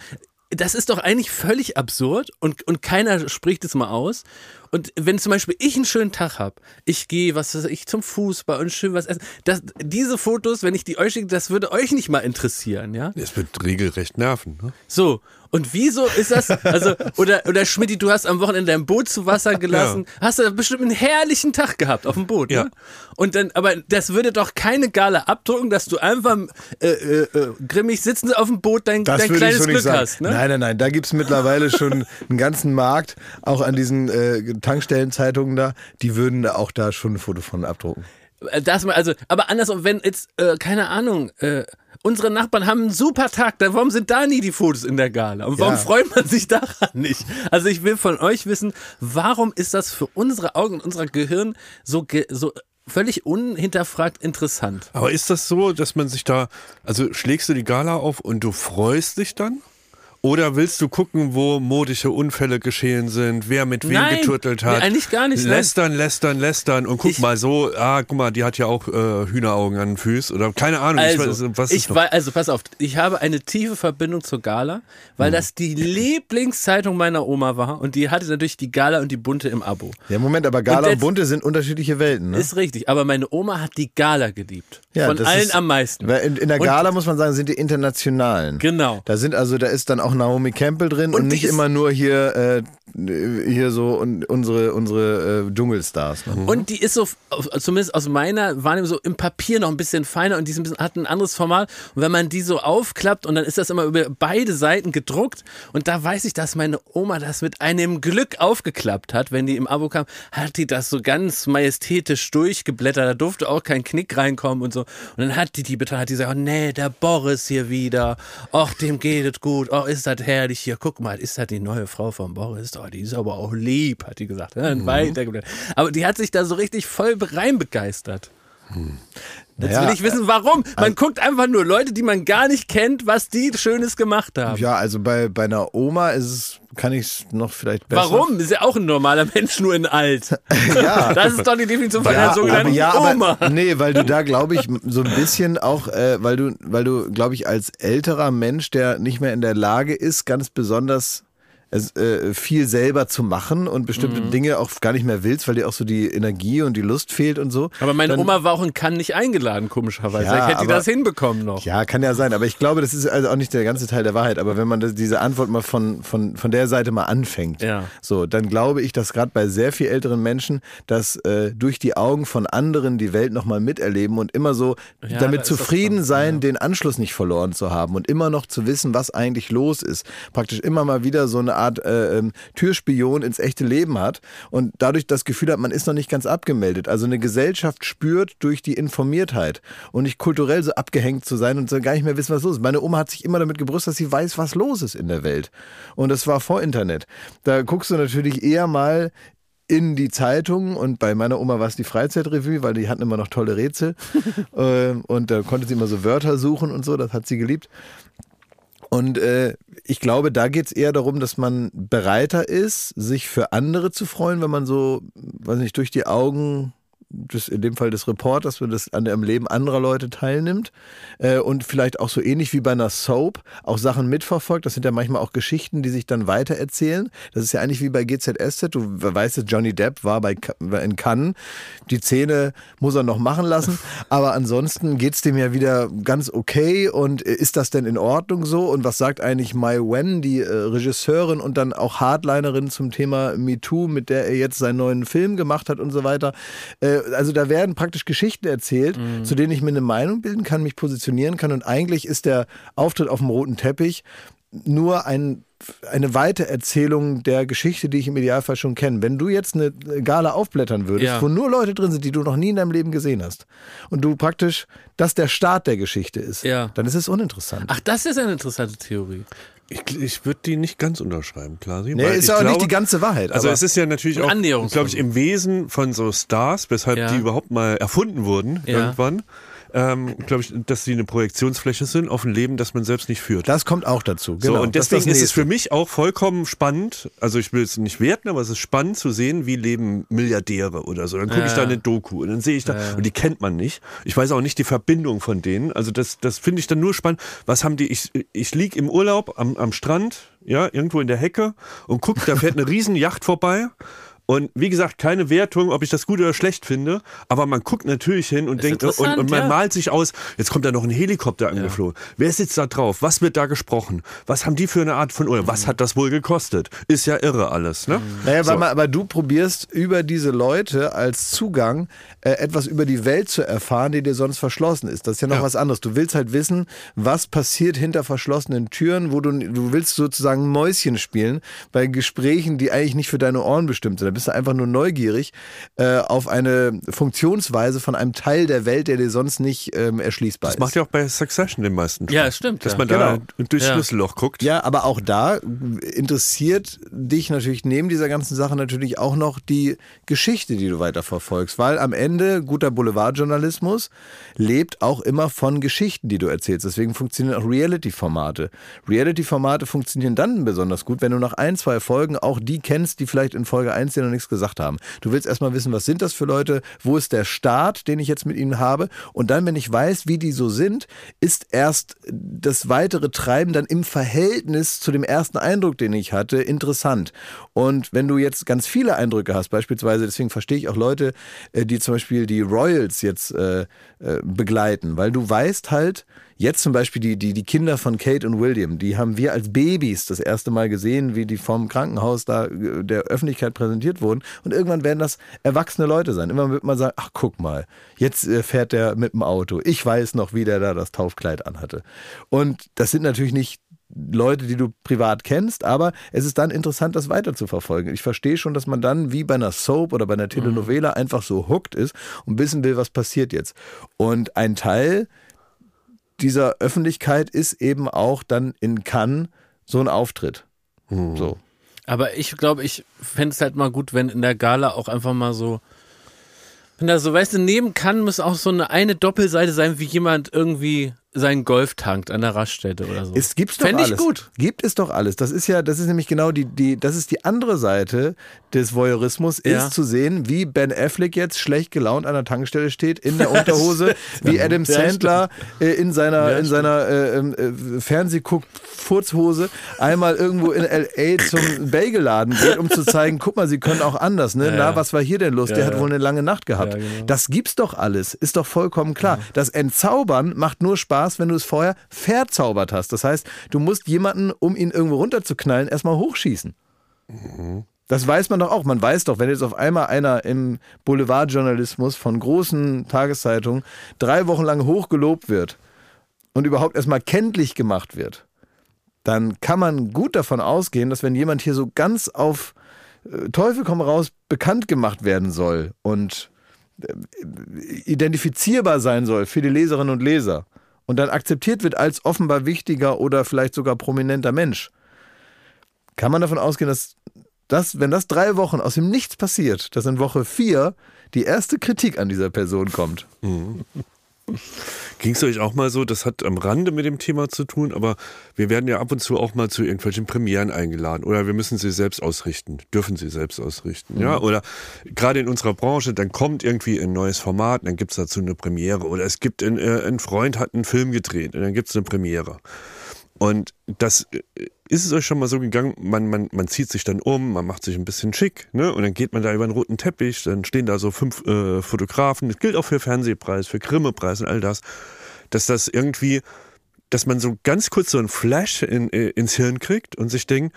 das ist doch eigentlich völlig absurd und, und keiner spricht es mal aus. Und wenn zum Beispiel ich einen schönen Tag habe, ich gehe, was weiß ich, zum Fußball und schön was essen, das, diese Fotos, wenn ich die euch schicke, das würde euch nicht mal interessieren, ja? Es wird regelrecht nerven. Ne? So. Und wieso ist das, also, oder, oder Schmidti, du hast am Wochenende dein Boot zu Wasser gelassen, hast du bestimmt einen herrlichen Tag gehabt auf dem Boot, Ja. ne? Und dann, aber das würde doch keine Gala abdrücken, dass du einfach äh, äh, äh, grimmig sitzend auf dem Boot dein, Das dein kleines so Glück sagen. hast, ne? Nein, nein, nein. Da gibt's mittlerweile schon einen ganzen Markt, auch an diesen äh, Tankstellenzeitungen da. Die würden auch da schon ein Foto von abdrucken. Äh, Das mal, also, aber andersrum, wenn jetzt, äh, keine Ahnung, äh, unsere Nachbarn haben einen super Tag, dann warum sind da nie die Fotos in der Gala? Und warum Ja. freut man sich daran nicht? Also ich will von euch wissen, warum ist das für unsere Augen und unser Gehirn so, ge so völlig unhinterfragt interessant? Aber ist das so, dass man sich da, also schlägst du die Gala auf und du freust dich dann? Oder willst du gucken, wo modische Unfälle geschehen sind, wer mit wem Nein, geturtelt hat? nee, eigentlich gar nicht, nein. Lästern, lästern, lästern und guck Ich- mal so, ah, guck mal, die hat ja auch äh, Hühneraugen an den Füßen oder keine Ahnung. ich Also, weiß, was ich ist noch? wei- also pass auf, ich habe eine tiefe Verbindung zur Gala, weil Mhm. das die Lieblingszeitung meiner Oma war und die hatte natürlich die Gala und die Bunte im Abo. Ja, Moment, aber Gala Und und, Bunte sind unterschiedliche Welten, ne? Ist richtig, aber meine Oma hat die Gala geliebt. Ja, Von allen ist- am meisten. Weil in, in der Und- Gala muss man sagen, sind die internationalen. Genau. Da sind also, da ist dann auch Naomi Campbell drin und, Und nicht immer nur hier, äh, hier so und unsere, unsere äh, Dschungelstars. Ne? Und die ist so, zumindest aus meiner Wahrnehmung, so im Papier noch ein bisschen feiner und die ist ein bisschen, hat ein anderes Format. Und wenn man die so aufklappt und dann ist das immer über beide Seiten gedruckt und da weiß ich, dass meine Oma das mit einem Glück aufgeklappt hat, wenn die im Abo kam, hat die das so ganz majestätisch durchgeblättert, da durfte auch kein Knick reinkommen und so. Und dann hat die die bitte, hat die gesagt, oh nee, der Boris hier wieder, ach, dem geht es gut, oh, ist das herrlich hier, guck mal, ist das die neue Frau von Boris, oh, die ist aber auch lieb, hat die gesagt. Ja, weitergeblättert. Aber die hat sich da so richtig voll begeistert. Jetzt Naja, will ich wissen, warum. Man guckt einfach nur Leute, die man gar nicht kennt, was die Schönes gemacht haben. Ja, also bei, bei einer Oma ist es, kann ich es noch vielleicht besser. Warum? Ist ja auch ein normaler Mensch, nur in alt. Ja. Das ist doch die Definition von Ja, einer aber, sogenannten ja, Oma. aber nee, weil du da glaube ich so ein bisschen auch, äh, weil du, weil du glaube ich als älterer Mensch, der nicht mehr in der Lage ist, ganz besonders es, äh, viel selber zu machen und bestimmte Mhm. Dinge auch gar nicht mehr willst, weil dir auch so die Energie und die Lust fehlt und so. Aber meine dann, Oma war auch in Cannes nicht eingeladen, komischerweise. Ja, Vielleicht hätte die aber- das hinbekommen noch. Ja, kann ja sein, aber ich glaube, das ist also auch nicht der ganze Teil der Wahrheit. Aber wenn man das, diese Antwort mal von, von, von der Seite mal anfängt, Ja. so, dann glaube ich, dass gerade bei sehr viel älteren Menschen das äh, durch die Augen von anderen die Welt nochmal miterleben und immer so Ja, da damit zufrieden schon, sein, den Anschluss nicht verloren zu haben und immer noch zu wissen, was eigentlich los ist. Praktisch immer mal wieder so eine Art äh, ähm, Türspion ins echte Leben hat und dadurch das Gefühl hat, man ist noch nicht ganz abgemeldet. Also eine Gesellschaft spürt durch die Informiertheit und nicht kulturell so abgehängt zu sein und so gar nicht mehr wissen, was los ist. Meine Oma hat sich immer damit gebrüstet, dass sie weiß, was los ist in der Welt. Und das war vor Internet. Da guckst du natürlich eher mal in die Zeitung und bei meiner Oma war es die Freizeitrevue, weil die hatten immer noch tolle Rätsel Ähm, und da konnte sie immer so Wörter suchen und so, das hat sie geliebt. Und äh, ich glaube, da geht es eher darum, dass man bereiter ist, sich für andere zu freuen, wenn man so, weiß nicht, durch die Augen des, in dem Fall des Reporters, wenn das an dem Leben anderer Leute teilnimmt äh, und vielleicht auch so ähnlich wie bei einer Soap auch Sachen mitverfolgt. Das sind ja manchmal auch Geschichten, die sich dann weitererzählen. Das ist ja eigentlich wie bei GZSZ. Du weißt, Johnny Depp war bei in Cannes. Die Szene muss er noch machen lassen, aber ansonsten geht es dem ja wieder ganz okay und ist das denn in Ordnung so? Und was sagt eigentlich Mai Wen, die äh, Regisseurin und dann auch Hardlinerin zum Thema MeToo, mit der er jetzt seinen neuen Film gemacht hat und so weiter? Äh, also da werden praktisch Geschichten erzählt, mhm. zu denen ich mir eine Meinung bilden kann, mich positionieren kann. Und eigentlich ist der Auftritt auf dem roten Teppich nur ein, eine Weitererzählung der Geschichte, die ich im Idealfall schon kenne. Wenn du jetzt eine Gala aufblättern würdest, ja. wo nur Leute drin sind, die du noch nie in deinem Leben gesehen hast, und du praktisch das der Start der Geschichte ist, ja. dann ist es uninteressant. Ach, das ist eine interessante Theorie. Ich, ich würde die nicht ganz unterschreiben, klar. Nee, ist aber glaube, nicht die ganze Wahrheit. Also es ist ja natürlich auch, glaube ich, im Wesen von so Stars, weshalb ja. die überhaupt mal erfunden wurden ja. irgendwann ähm, glaube ich, dass sie eine Projektionsfläche sind auf ein Leben, das man selbst nicht führt. Das kommt auch dazu. Genau. So, und deswegen ist, ist, es für mich auch vollkommen spannend, also ich will es nicht werten, aber es ist spannend zu sehen, wie leben Milliardäre oder so. Dann gucke ja. ich da eine Doku und dann sehe ich da, ja. und die kennt man nicht. Ich weiß auch nicht die Verbindung von denen. Also das, das finde ich dann nur spannend. Was haben die, ich, ich liege im Urlaub am, am Strand, ja, irgendwo in der Hecke und guck, da fährt eine riesen Yacht vorbei und wie gesagt, keine Wertung, ob ich das gut oder schlecht finde, aber man guckt natürlich hin und denkt und, und, man ja. malt sich aus, jetzt kommt da noch ein Helikopter angeflogen. Ja. Wer sitzt da drauf? Was wird da gesprochen? Was haben die für eine Art von Urlaub? Was mhm. hat das wohl gekostet? Ist ja irre alles, ne? Mhm. Naja, so. mal, aber du probierst über diese Leute als Zugang äh, etwas über die Welt zu erfahren, die dir sonst verschlossen ist. Das ist ja noch ja. was anderes. Du willst halt wissen, was passiert hinter verschlossenen Türen, wo du du willst sozusagen Mäuschen spielen bei Gesprächen, die eigentlich nicht für deine Ohren bestimmt sind bist du einfach nur neugierig äh, auf eine Funktionsweise von einem Teil der Welt, der dir sonst nicht ähm, erschließbar das ist. Das macht ja auch bei Succession den meisten Spaß. Ja, stimmt. Dass ja. man da genau. durchs ja. Schlüsselloch guckt. Ja, aber auch da interessiert dich natürlich neben dieser ganzen Sache natürlich auch noch die Geschichte, die du weiterverfolgst, weil am Ende guter Boulevardjournalismus lebt auch immer von Geschichten, die du erzählst. Deswegen funktionieren auch Reality-Formate. Reality-Formate funktionieren dann besonders gut, wenn du nach ein, zwei Folgen auch die kennst, die vielleicht in Folge 1 dir noch nichts gesagt haben. Du willst erstmal wissen, was sind das für Leute, wo ist der Start, den ich jetzt mit ihnen habe. Und dann, wenn ich weiß, wie die so sind, ist erst das weitere Treiben dann im Verhältnis zu dem ersten Eindruck, den ich hatte, interessant. Und wenn du jetzt ganz viele Eindrücke hast, beispielsweise, deswegen verstehe ich auch Leute, äh, die zum Beispiel die Royals jetzt äh, äh, begleiten, weil du weißt halt, Jetzt zum Beispiel die, die, die Kinder von Kate und William, die haben wir als Babys das erste Mal gesehen, wie die vom Krankenhaus da äh, der Öffentlichkeit präsentiert wurden. Und irgendwann werden das erwachsene Leute sein. Immer wird man sagen, ach guck mal, jetzt äh, fährt der mit dem Auto. Ich weiß noch, wie der da das Taufkleid anhatte. Und das sind natürlich nicht Leute, die du privat kennst, aber es ist dann interessant, das weiter zu verfolgen. Ich verstehe schon, dass man dann wie bei einer Soap oder bei einer Telenovela mhm. einfach so hooked ist und wissen will, was passiert jetzt. Und ein Teil dieser Öffentlichkeit ist eben auch dann in Cannes so ein Auftritt. Mhm. So. Aber ich glaube, ich fände es halt mal gut, wenn in der Gala auch einfach mal so, wenn da so, weißt du, neben Cannes muss auch so eine, eine Doppelseite sein, wie jemand irgendwie seinen Golf tankt an der Raststätte oder so. Es gibt's doch Fänd alles. ich gut. Gibt es doch alles. Das ist ja, das ist nämlich genau die, die, das ist die andere Seite des Voyeurismus, ja. ist zu sehen, wie Ben Affleck jetzt schlecht gelaunt an der Tankstelle steht, in der Unterhose, wie Adam Sandler äh, in seiner, ja, in seiner äh, ähm, äh, Fernsehguck Furzhose einmal irgendwo in L.A. zum Bagelladen geht, um zu zeigen, guck mal, sie können auch anders, ne? Ja, Na, was war hier denn los? Der hat wohl eine lange Nacht gehabt. Genau. Das gibt's doch alles. Ist doch vollkommen klar. Das Entzaubern macht nur Spaß, Spaß, wenn du es vorher verzaubert hast. Das heißt, du musst jemanden, um ihn irgendwo runterzuknallen, erstmal hochschießen. Mhm. Das weiß man doch auch. Man weiß doch, wenn jetzt auf einmal einer im Boulevardjournalismus von großen Tageszeitungen drei Wochen lang hochgelobt wird und überhaupt erstmal kenntlich gemacht wird, dann kann man gut davon ausgehen, dass wenn jemand hier so ganz auf äh, Teufel komm raus bekannt gemacht werden soll und äh, identifizierbar sein soll für die Leserinnen und Leser, und dann akzeptiert wird als offenbar wichtiger oder vielleicht sogar prominenter Mensch, kann man davon ausgehen, dass das, wenn das drei Wochen aus dem Nichts passiert, dass in Woche vier die erste Kritik an dieser Person kommt. Mhm. Ging es euch auch mal so, das hat am Rande mit dem Thema zu tun, aber wir werden ja ab und zu auch mal zu irgendwelchen Premieren eingeladen oder wir müssen sie selbst ausrichten, dürfen sie selbst ausrichten, ja, oder gerade in unserer Branche, dann kommt irgendwie ein neues Format, dann gibt es dazu eine Premiere oder es gibt, ein, äh, ein Freund hat einen Film gedreht und dann gibt es eine Premiere. Und das äh, ist es euch schon mal so gegangen, man, man, man zieht sich dann um, man macht sich ein bisschen schick, ne? Und dann geht man da über einen roten Teppich, dann stehen da so fünf äh, Fotografen, das gilt auch für Fernsehpreis, für Grimme-Preis und all das, dass das irgendwie, dass man so ganz kurz so einen Flash in, äh, ins Hirn kriegt und sich denkt,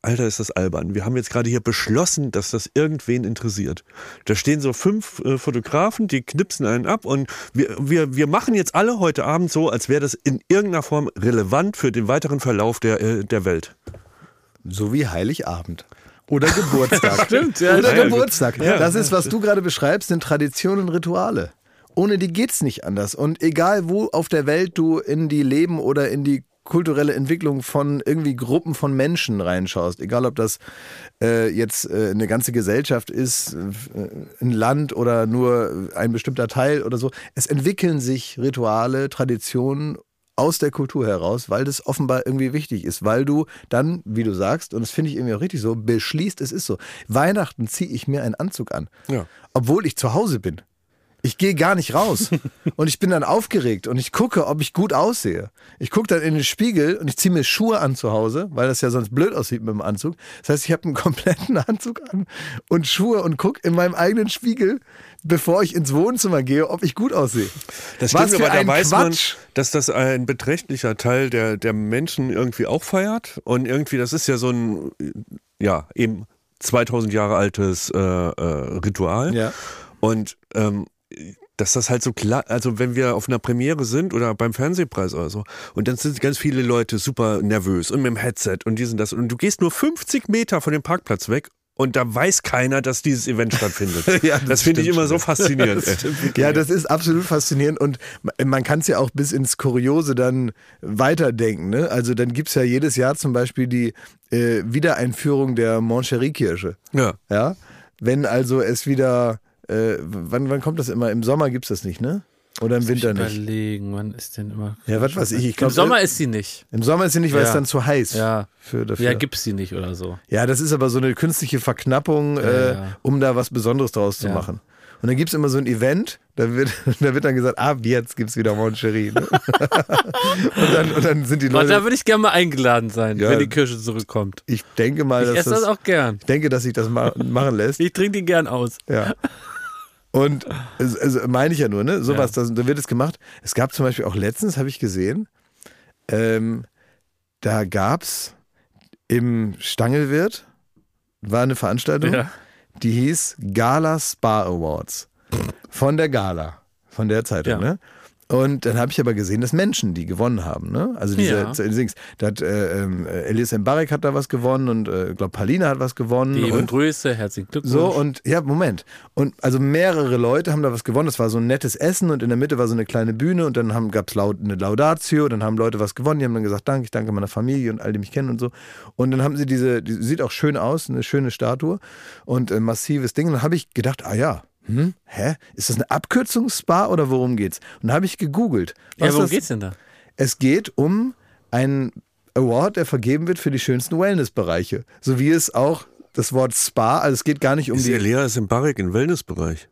Alter, ist das albern. Wir haben jetzt gerade hier beschlossen, dass das irgendwen interessiert. Da stehen so fünf äh, Fotografen, die knipsen einen ab und wir, wir, wir machen jetzt alle heute Abend so, als wäre das in irgendeiner Form relevant für den weiteren Verlauf der, äh, der Welt. So wie Heiligabend. Oder Geburtstag. Stimmt, ja, Oder ja, Geburtstag. Ja. das ist, was du gerade beschreibst, sind Traditionen und Rituale. Ohne die geht's nicht anders. Und egal, wo auf der Welt du in die Leben oder in die kulturelle Entwicklung von irgendwie Gruppen von Menschen reinschaust, egal ob das äh, jetzt äh, eine ganze Gesellschaft ist, äh, ein Land oder nur ein bestimmter Teil oder so, es entwickeln sich Rituale, Traditionen aus der Kultur heraus, weil das offenbar irgendwie wichtig ist, weil du dann, wie du sagst, und das finde ich irgendwie auch richtig so, beschließt, es ist so. Weihnachten ziehe ich mir einen Anzug an, Ja. obwohl ich zu Hause bin. Ich gehe gar nicht raus und ich bin dann aufgeregt und ich gucke, ob ich gut aussehe. Ich gucke dann in den Spiegel und ich ziehe mir Schuhe an zu Hause, weil das ja sonst blöd aussieht mit dem Anzug. Das heißt, ich habe einen kompletten Anzug an und Schuhe und gucke in meinem eigenen Spiegel, bevor ich ins Wohnzimmer gehe, ob ich gut aussehe. Das Was stimmt, für aber da ein weiß Quatsch. man, dass das ein beträchtlicher Teil der, der Menschen irgendwie auch feiert. Und irgendwie, das ist ja so ein, ja, eben 2000 Jahre altes äh, äh, Ritual. Ja. Und ähm, dass das halt so klar, also wenn wir auf einer Premiere sind oder beim Fernsehpreis oder so, und dann sind ganz viele Leute super nervös und mit dem Headset und dies und das. Und du gehst nur 50 Meter von dem Parkplatz weg und da weiß keiner, dass dieses Event stattfindet. Ja, das das finde ich immer so faszinierend. ey. Ja, das ist absolut faszinierend und man kann es ja auch bis ins Kuriose dann weiterdenken. Ne? Also dann gibt es ja jedes Jahr zum Beispiel die äh, Wiedereinführung der Moncherie-Kirche. Ja. Ja? Wenn also es wieder, äh, wann, wann kommt das immer? Im Sommer gibt es das nicht, ne? Oder im Winter nicht? Überlegen, wann ist denn immer. Ja, was weiß ich. ich Im glaub, Sommer ist sie nicht. Im Sommer ist sie nicht, weil Ja. es dann zu heiß Ja. für dafür. Ja, gibt's sie nicht oder so. Ja, das ist aber so eine künstliche Verknappung, äh, ja. um da was Besonderes draus zu Ja. machen. Und dann gibt es immer so ein Event, da wird, da wird dann gesagt, ab jetzt gibt es wieder Moncherie. Ne? und, dann, und dann sind die Aber Leute. da würde ich gerne mal eingeladen sein, Ja. wenn die Kirche zurückkommt. ich denke mal, Ich dass esse das das, auch gern. ich denke, dass sich das ma machen lässt. Ich trinke die gern aus. Ja. Und also, meine ich ja nur, ne? Sowas, das, da wird es gemacht. Es gab zum Beispiel auch letztens, habe ich gesehen, ähm, da gab es im Stangelwirt, war eine Veranstaltung, Ja. die hieß Gala Spa Awards. Von der Gala, von der Zeitung, Ja. ne? Und dann habe ich aber gesehen, dass Menschen, die gewonnen haben, ne? Also diese, Ja. Dings. Da hat äh, ähm, Elias Mbarek hat da was gewonnen und äh, glaube Palina hat was gewonnen. Und, Grüße, herzlichen Glückwunsch. so, und ja, Moment. Und also mehrere Leute haben da was gewonnen. Das war so ein nettes Essen und in der Mitte war so eine kleine Bühne und dann gab es laut, eine Laudatio, dann haben Leute was gewonnen, die haben dann gesagt, danke, ich danke meiner Familie und all die mich kennen und so. Und dann haben sie diese, die sieht auch schön aus, eine schöne Statue und ein massives Ding. Und dann habe ich gedacht, ah ja, hm, hä? Ist das eine Abkürzungsspa oder worum geht's? Und dann habe ich gegoogelt. ja, was worum das- geht's denn da? es geht um einen Award, der vergeben wird für die schönsten Wellnessbereiche. So wie es auch das Wort Spa, also es geht gar nicht um Ist die. Elias im Barrik im Wellnessbereich?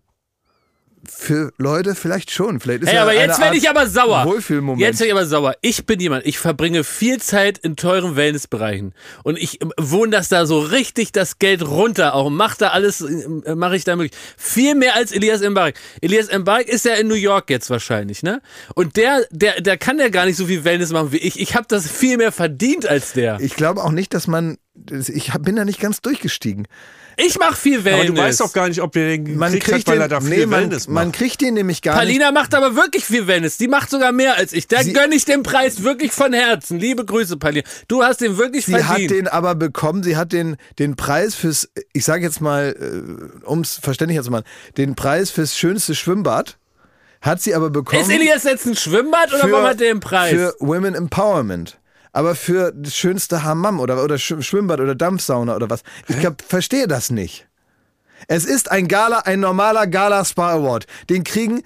Für Leute vielleicht schon. Vielleicht ist Hey, ja aber jetzt werde ich aber sauer. Wohlfühlmoment. Jetzt werde ich aber sauer. Ich bin jemand, ich verbringe viel Zeit in teuren Wellnessbereichen und ich äh, wohne das da so richtig das Geld runter auch und mach da alles, äh, mache ich da möglich. Viel mehr als Elias Mbarek. Elias Mbarek ist ja in New York jetzt wahrscheinlich, ne? Und der, der, der kann ja gar nicht so viel Wellness machen wie ich. Ich habe das viel mehr verdient als der. ich glaube auch nicht, dass man. Ich bin da nicht ganz durchgestiegen. Ich mache viel Aber Wellness. du weißt doch gar nicht, ob der den Man kriegt hat, weil den, er da viel nee, man, Wellness man macht. kriegt den nämlich gar nicht. Palina macht aber wirklich viel Wellness. Die macht sogar mehr als ich. Da Sie- gönne ich den Preis wirklich von Herzen. Liebe Grüße, Palina. Du hast den wirklich Sie verdient. hat den aber bekommen, sie hat den, den Preis fürs, ich sage jetzt mal, um es verständlicher zu machen, den Preis fürs schönste Schwimmbad hat sie aber bekommen. ist Elias jetzt ein Schwimmbad oder für- warum hat der den Preis? Für Women Empowerment. Aber für das schönste Hammam oder, oder Sch- Schwimmbad oder Dampfsauna oder was. Ich glaub, verstehe das nicht. Es ist ein Gala, ein normaler Gala Spa Award. Den kriegen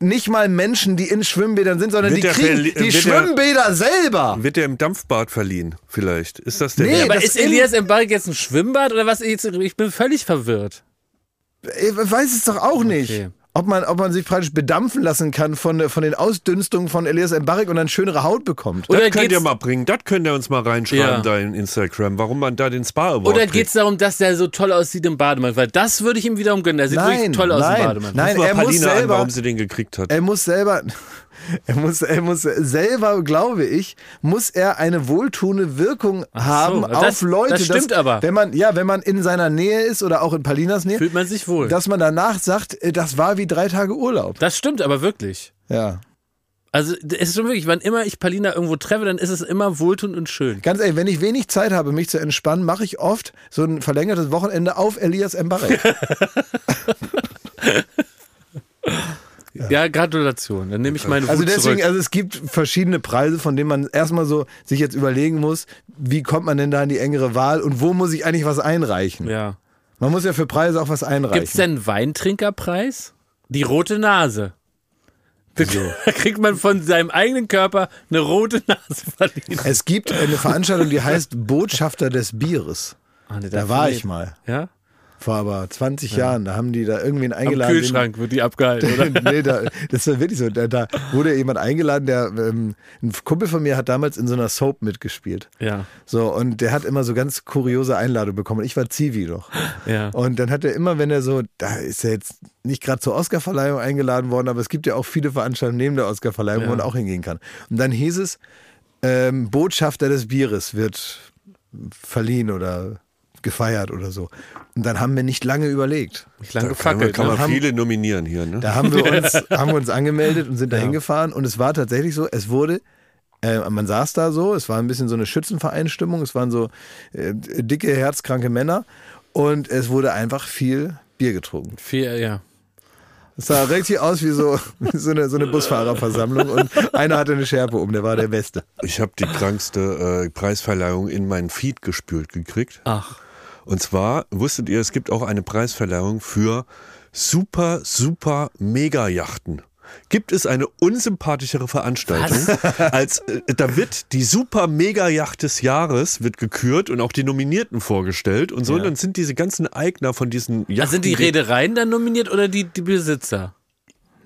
nicht mal Menschen, die in Schwimmbädern sind, sondern Wird die der kriegen die wird der- Schwimmbäder selber. Wird der im Dampfbad verliehen, vielleicht? Ist das der Nee, Wert? Aber das ist Elias Mbarek jetzt ein Schwimmbad oder was? Ich, ich bin völlig verwirrt. Ich weiß es doch auch nicht. Ob man, ob man sich praktisch bedampfen lassen kann von, von den Ausdünstungen von Elias Mbarek und dann schönere Haut bekommt. Oder das könnt ihr mal bringen, das könnt ihr uns mal reinschreiben Ja. da in Instagram, warum man da den Spa Award Oder geht es darum, dass der so toll aussieht im Bademantel? Weil das würde ich ihm wiederum gönnen. Der sieht Nein, wirklich toll aus nein, im Bademantel. nein. Er muss Paulina an, selber- warum sie den gekriegt hat. Er muss selber, er muss, er muss selber, glaube ich, muss er eine wohltuende Wirkung haben das- auf Leute. das stimmt dass, aber. Wenn man, ja, wenn man in seiner Nähe ist oder auch in Palinas Nähe, Fühlt man sich wohl. dass man danach sagt, äh, das war wie drei Tage Urlaub. Das stimmt aber wirklich. Ja. Also es ist schon wirklich, wann immer ich Palina irgendwo treffe, dann ist es immer wohltuend und schön. Ganz ehrlich, wenn ich wenig Zeit habe, mich zu entspannen, mache ich oft so ein verlängertes Wochenende auf Elias Mbarek. Ja, Gratulation. Dann nehme ich meine Wut Also deswegen, zurück. also es gibt verschiedene Preise, von denen man erstmal so sich jetzt überlegen muss, wie kommt man denn da in die engere Wahl und wo muss ich eigentlich was einreichen? Ja. Man muss ja für Preise auch was einreichen. Gibt es denn einen Weintrinkerpreis? Die rote Nase. Da kriegt man von seinem eigenen Körper eine rote Nase verliehen. Es gibt eine Veranstaltung, die heißt Botschafter des Bieres. Ah, nee, Da war ich mal. Ja? Vor aber 20 Jahren. Da haben die da irgendwen Am eingeladen. den- Kühlschrank wird die abgehalten, oder? nee, da, das war wirklich so. Da, da wurde jemand eingeladen, der ähm, ein Kumpel von mir hat damals in so einer Soap mitgespielt. Ja. So, und der hat immer so ganz kuriose Einladungen bekommen. Ich war Zivi noch. Ja. Und dann hat er immer, wenn er so, da ist er jetzt nicht gerade zur Oscarverleihung eingeladen worden, aber es gibt ja auch viele Veranstaltungen neben der Oscarverleihung, wo Ja. man auch hingehen kann. Und dann hieß es, ähm, Botschafter des Bieres wird verliehen oder gefeiert oder so. Und dann haben wir nicht lange überlegt. Nicht lange Da kann man, gefackelt. kann ne? man haben- viele nominieren hier, ne? Da haben wir uns, haben wir uns angemeldet und sind da hingefahren und es war tatsächlich so, es wurde, äh, man saß da so, es war ein bisschen so eine Schützenvereinstimmung, es waren so äh, dicke, herzkranke Männer und es wurde einfach viel Bier getrunken. Vier, ja. Es sah richtig aus wie so, so, eine, so eine Busfahrerversammlung und einer hatte eine Schärpe um, der war der Beste. Ich habe die krankste äh, Preisverleihung in meinen Feed gespült gekriegt. Ach. Und zwar, wusstet ihr, es gibt auch eine Preisverleihung für super, super Mega-Yachten. Gibt es eine unsympathischere Veranstaltung, als äh, da wird die super Mega-Yacht des Jahres wird gekürt und auch die Nominierten vorgestellt und so. Und dann sind diese ganzen Eigner von diesen Yachten. Also sind die Reedereien dann nominiert oder die, die Besitzer?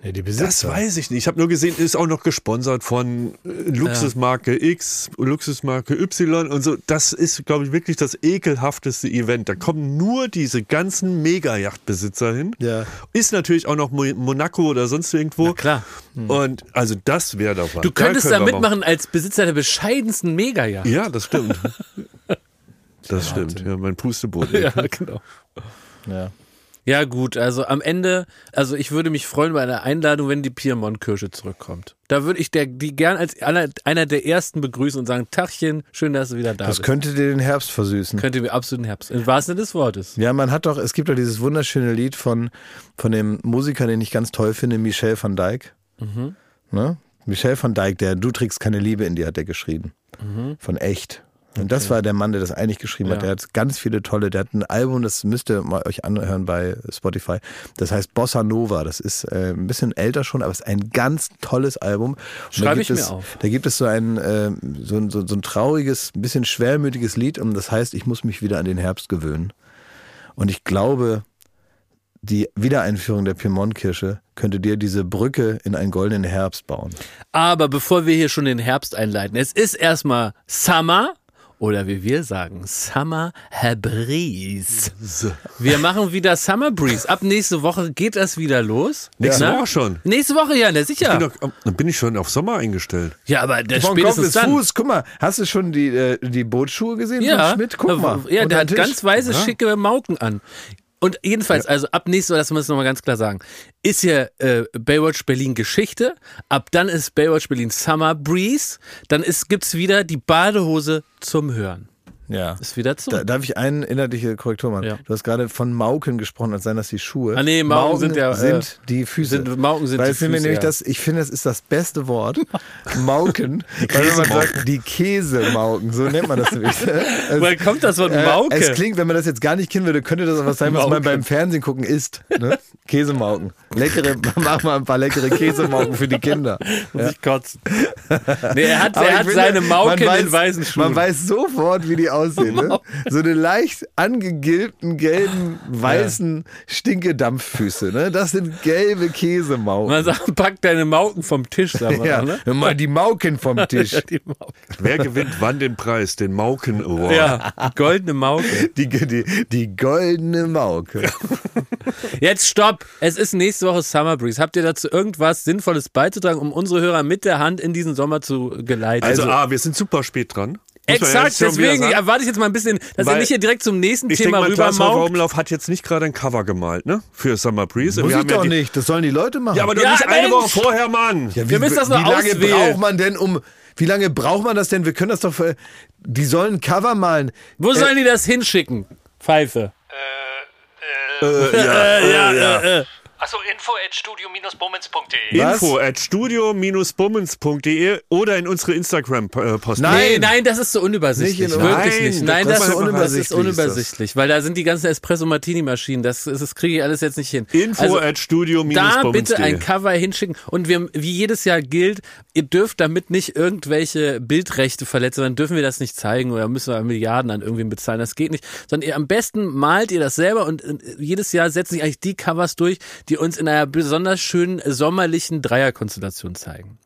Ja, die Das weiß ich nicht. Ich habe nur gesehen, ist auch noch gesponsert von Luxusmarke X, Luxusmarke Y und so. Das ist, glaube ich, wirklich das ekelhafteste Event. Da kommen nur diese ganzen Mega-Yachtbesitzer hin. Ja. Ist natürlich auch noch Mo Monaco oder sonst irgendwo. Na klar. Und also das wäre dabei. Du könntest da mal- mitmachen als Besitzer der bescheidensten Mega-Yacht. Ja, das stimmt. Das stimmt. Ja, mein Pusteboot. Ja, genau. Ja. Ja, gut, also am Ende, also ich würde mich freuen bei einer Einladung, wenn die Piemont-Kirsche zurückkommt. Da würde ich der, die gern als einer, einer der ersten begrüßen und sagen, Tachchen, schön, dass du wieder da Das bist. könnte dir den Herbst versüßen. Könnte mir absolut ein Herbst. Im wahrsten Sinne des Wortes. Ja, man hat doch, es gibt doch dieses wunderschöne Lied von, von dem Musiker, den ich ganz toll finde, Michel van Dijk. Ne? Michel van Dijk, der Du trägst keine Liebe in dir, hat er geschrieben. Von echt. Und das war der Mann, der das eigentlich geschrieben hat. Ja. Der hat ganz viele tolle, der hat ein Album, das müsst ihr mal euch anhören bei Spotify. Das heißt Bossa Nova. Das ist äh, ein bisschen älter schon, aber es ist ein ganz tolles Album. Und Schreibe ich mir es, auf. Da gibt es so ein, äh, so, ein- so ein trauriges, ein bisschen schwermütiges Lied und das heißt, ich muss mich wieder an den Herbst gewöhnen. Und ich glaube, die Wiedereinführung der Piemont-Kirsche könnte dir diese Brücke in einen goldenen Herbst bauen. Aber bevor wir hier schon den Herbst einleiten, es ist erstmal Summer oder wie wir sagen, Summer Breeze. Wir machen wieder Summer Breeze. Ab nächste Woche geht das wieder los. Nächste Na? Woche schon. Nächste Woche, ja, ne, Bin sicher. doch, dann bin ich schon auf Sommer eingestellt. Ja, aber der Von Kopf spätestens bis dann. Fuß, guck mal, hast du schon die, äh, die Bootsschuhe gesehen Ja, von Schmidt? Guck mal. Ja, unter der hat den Tisch. ganz weiße, schicke Mauken an. Und jedenfalls, also ab nächste Woche, das muss ich nochmal ganz klar sagen, ist hier äh, Baywatch Berlin Geschichte. Ab dann ist Baywatch Berlin Summer Breeze. Dann ist, gibt's wieder die Badehose zum Hören. Ja. Ist wieder zu. Da, darf ich eine inhaltliche Korrektur machen? Ja. Du hast gerade von Mauken gesprochen, als seien das die Schuhe. Ah, nee, Mauken sind ja, äh, sind die Füße. sind- Mauken sind weil die ich finde Füße, nämlich ja. das, ich finde, das ist das beste Wort. Mauken. weil wenn man sagt, die Käsemauken, so nennt man das nämlich. Also, Woher kommt das Wort äh, Mauke? Es klingt, wenn man das jetzt gar nicht kennen würde, könnte das auch was sein, was man Mauken. beim Fernsehen gucken isst. Ne? Käsemauken. Leckere, mach mal ein paar leckere Käsemauken für die Kinder. Muss ich kotzen. Nee, er hat, er hat finde, seine Mauke man in den weißen Schuhen. Man weiß sofort, wie die aussehen. Ne? So eine leicht angegilbten, gelben, weißen Stinkedampffüße. Ne? Das sind gelbe Käsemauken. Man sagt, pack deine Mauken vom Tisch, sagen wir Ja, ne? mal die Mauken vom Tisch. Ja, die Mauken. Wer gewinnt wann den Preis? Den Mauken Award. Ja, die goldene Mauke. Die, die, die goldene Mauke. Jetzt stopp! Es ist nächste Woche Summer Breeze. Habt ihr dazu irgendwas Sinnvolles beizutragen, um unsere Hörer mit der Hand in diesen Sommer zu geleiten? Also, A, wir sind super spät dran. Exakt, deswegen erwarte ich jetzt mal ein bisschen, dass ihr nicht hier direkt zum nächsten Ich Thema rübermaukt. Umlauf hat jetzt nicht gerade ein Cover gemalt, ne? Für Summer Breeze. Muss ich ja doch die- nicht. Das sollen die Leute machen. Ja, aber doch Ja, nicht eine Mensch! Woche vorher, Mann. Ja, Wir müssen das noch wie lange auswählen. braucht man denn um. Wie lange braucht man das denn? Wir können das doch. Für, die sollen ein Cover malen. Wo sollen die das hinschicken? Pfeife. Äh, ja, Äh, ja, äh, ja. äh, äh. Achso, info at studio-bummens.de. Info at studio-bummens.de oder in unsere Instagram-Post. Nein. Nee, nein, das ist so unübersichtlich. Nicht Wirklich Nein, nicht. das Nein, ist das, so das ist unübersichtlich, unübersichtlich. Weil da sind die ganzen Espresso-Martini-Maschinen. Das, das, das kriege ich alles jetzt nicht hin. Info Also, at studio da bitte ein Cover hinschicken. Und wir, wie jedes Jahr gilt, ihr dürft damit nicht irgendwelche Bildrechte verletzen, dann dürfen wir das nicht zeigen oder müssen wir Milliarden an irgendwen bezahlen. Das geht nicht. Sondern ihr am besten malt ihr das selber und äh, jedes Jahr setzen sich eigentlich die Covers durch, die uns in einer besonders schönen sommerlichen Dreierkonstellation zeigen.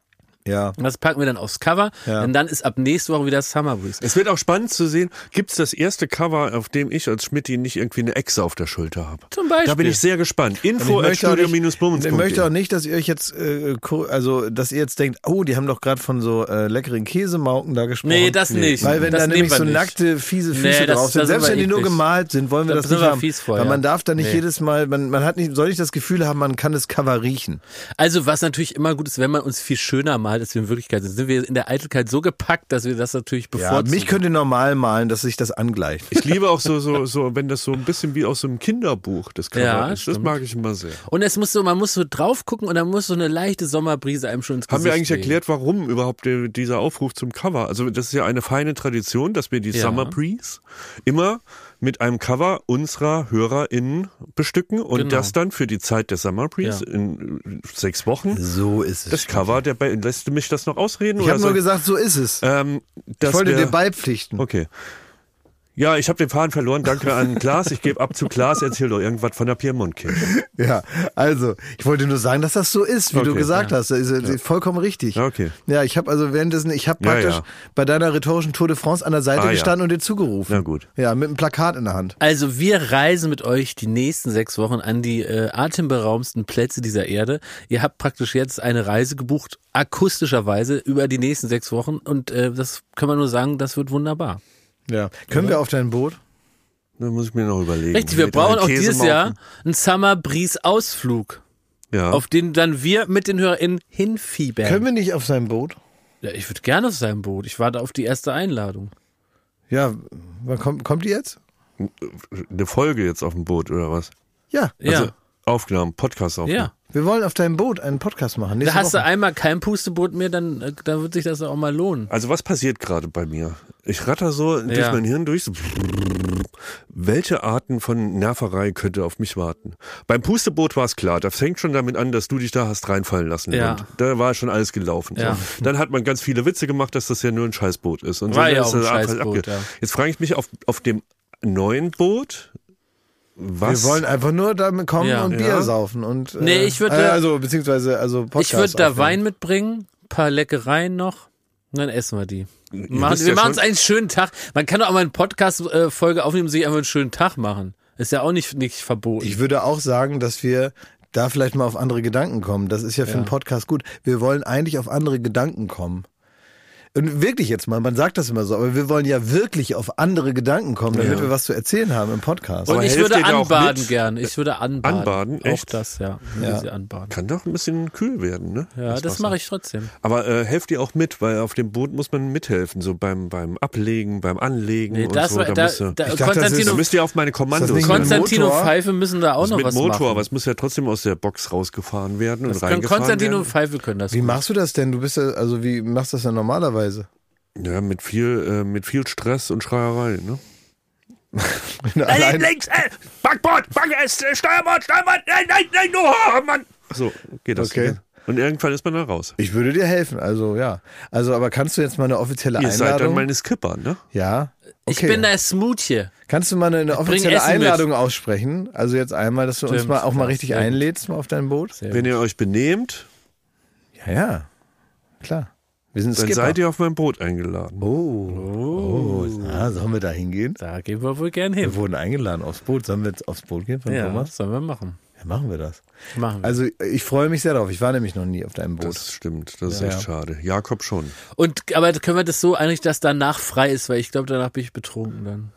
Ja. Und das packen wir dann aufs Cover, Ja. und dann ist ab nächste Woche wieder Summer Breeze. Es wird auch spannend zu sehen, gibt es das erste Cover, auf dem ich als Schmidti nicht irgendwie eine Echse auf der Schulter habe. Zum Beispiel. Da bin ich sehr gespannt. Info Ich at möchte auch nicht- studio-bummens.de Ich möchte auch nicht, dass ihr euch jetzt, äh, also, dass ihr jetzt denkt, oh, die haben doch gerade von so äh, leckeren Käsemauken da gesprochen. Nee, das nicht. Weil wenn das da nämlich so nicht. nackte, fiese Füße Nee, das- drauf sind, selbst wenn die nur eklig. gemalt sind, wollen wir Da das nicht haben. vor, Weil ja. man darf da nicht Nee. jedes Mal, man, man hat nicht, soll nicht das Gefühl haben, man kann das Cover riechen. Also was natürlich immer gut ist, wenn man uns viel schöner malt, als wir in Wirklichkeit sind, sind wir in der Eitelkeit so gepackt, dass wir das natürlich Ja, bevorzugen. mich könnt ihr normal malen, dass sich das angleicht. Ich liebe auch so, so, so, wenn das so ein bisschen wie aus so einem Kinderbuch das Cover Ja, ist. Das stimmt. mag ich immer sehr. und es muss so, man muss so drauf gucken und dann muss so eine leichte Sommerbrise einem schon ins Gesicht Haben wir eigentlich wehen. erklärt, warum überhaupt der, dieser Aufruf zum Cover? Also das ist ja eine feine Tradition, dass wir die Ja. Summer Breeze immer mit einem Cover unserer HörerInnen bestücken und Genau. das dann für die Zeit der Summer Breeze Ja. in äh, sechs Wochen. So ist es. Das Cover, der bei, lässt du mich das noch ausreden? ich habe nur gesagt, so ist es. ähm, ich wollte wir- dir beipflichten. Okay. Ja, ich habe den Faden verloren. Danke an Klaas. Ich gebe ab zu Klaas. Erzähl doch irgendwas von der Piemontkirche. Ja, also, ich wollte nur sagen, dass das so ist, wie du Okay. gesagt hast. Das ist äh, vollkommen richtig. Ja, okay. Ja, ich habe also währenddessen, ich habe Ja, praktisch ja. bei deiner rhetorischen Tour de France an der Seite Ah, ja. gestanden und dir zugerufen. Na gut. Ja, mit einem Plakat in der Hand. Also wir reisen mit euch die nächsten sechs Wochen an die äh, atemberaubendsten Plätze dieser Erde. Ihr habt praktisch jetzt eine Reise gebucht, akustischerweise, über die nächsten sechs Wochen. Und äh, das kann man nur sagen, das wird wunderbar. Ja. Können wir auf dein Boot? Da muss ich mir noch überlegen. Richtig, wir Mit brauchen auch dieses. Jahr einen Summer Breeze Ausflug, Ja. auf den dann wir mit den HörerInnen hinfiebern. Können wir nicht auf sein Boot? Ja, ich würde gerne auf seinem Boot. Ich warte auf die erste Einladung. Ja, wann kommt, kommt die jetzt? eine Folge jetzt auf dem Boot oder was? Ja. Ja, Also aufgenommen, Podcast aufgenommen. ja. Wir wollen auf deinem Boot einen Podcast machen. Da hast du Woche. einmal kein Pusteboot mehr, dann, äh, dann wird sich das auch mal lohnen. Also was passiert gerade bei mir? Ich ratter so durch Ja. mein Hirn durch. So welche Arten von Nerverei könnte auf mich warten? Beim Pusteboot war es klar. Das fängt schon damit an, dass du dich da hast reinfallen lassen. Ja. Und da war schon alles gelaufen. Ja. So. Dann hat man ganz viele Witze gemacht, dass das ja nur ein Scheißboot ist. Und War so ja ist auch ein Scheißboot, ja. Jetzt frage ich mich auf, auf dem neuen Boot, was? Wir wollen einfach nur damit kommen Ja. und Bier Ja. saufen und äh, Nee, ich würde- äh, also beziehungsweise also Podcast Ich würde da aufnehmen. Wein mitbringen, paar Leckereien noch, und dann essen wir die. Machen, wir ja machen uns einen schönen Tag. Man kann doch auch mal eine Podcast-Folge aufnehmen und sich einfach einen schönen Tag machen. Ist ja auch nicht, nicht verboten. Ich würde auch sagen, dass wir da vielleicht mal auf andere Gedanken kommen. Das ist ja für Ja. einen Podcast gut. Wir wollen eigentlich auf andere Gedanken kommen. Und wirklich jetzt mal, man sagt das immer so, aber wir wollen ja wirklich auf andere Gedanken kommen, damit Ja. wir was zu erzählen haben im Podcast. Und Aber ich würde auch anbaden gern. Ich würde anbaden. Anbaden? Auch Echt? das, ja. Ja. anbaden. Kann doch ein bisschen kühl werden, ne? Ja, das Wasser. mache ich trotzdem. Aber äh, helft ihr auch mit, weil auf dem Boot muss man mithelfen, so beim, beim Ablegen, beim Anlegen Nee, und das so. war, da, da, müsst ihr, da, Ich dachte, das ist- da Konstantino, müsst ihr auf meine Kommandos das Konstantino Motor? Pfeife müssen da auch Das noch mit was Motor, machen. aber es muss ja trotzdem aus der Box rausgefahren werden und Das können reingefahren Konstantino werden. Pfeife können das. Wie gut. machst du das denn? Du bist ja, also wie machst du das denn normalerweise? Ja, mit viel, äh, mit viel Stress und Schreierei, ne? Allein, links, äh, Backbord, Back, äh, Steuerbord, Steuerbord, nein, nein, nein, oh, Mann. So, geht das. Okay. Und irgendwann ist man da raus. ich würde dir helfen, also ja. Also, aber kannst du jetzt mal eine offizielle Ihr seid dann Einladung? meine Skipper, ne? ja. Ich Okay. bin der Smoothie. Kannst du mal eine, eine offizielle Essen mit. Einladung aussprechen? Also jetzt einmal, dass du uns Stimmt, mal auch mal richtig gut. einlädst mal auf dein Boot? Sehr Wenn ihr euch benehmt, Ja, ja. Klar. Wir sind dann Skipper. seid ihr auf mein Boot eingeladen. Oh. Oh. Na, sollen wir da hingehen? Da gehen wir wohl gern Wir hin. wurden eingeladen aufs Boot. Sollen wir jetzt aufs Boot gehen von Ja, Thomas? sollen wir machen. Ja, machen wir das. Machen wir. Also ich freue mich sehr darauf. Ich war nämlich noch nie auf deinem Boot. Das stimmt, das ist Ja, echt ja. schade. Jakob schon. Und aber können wir das so eigentlich, dass danach frei ist, weil ich glaube, danach bin ich betrunken dann.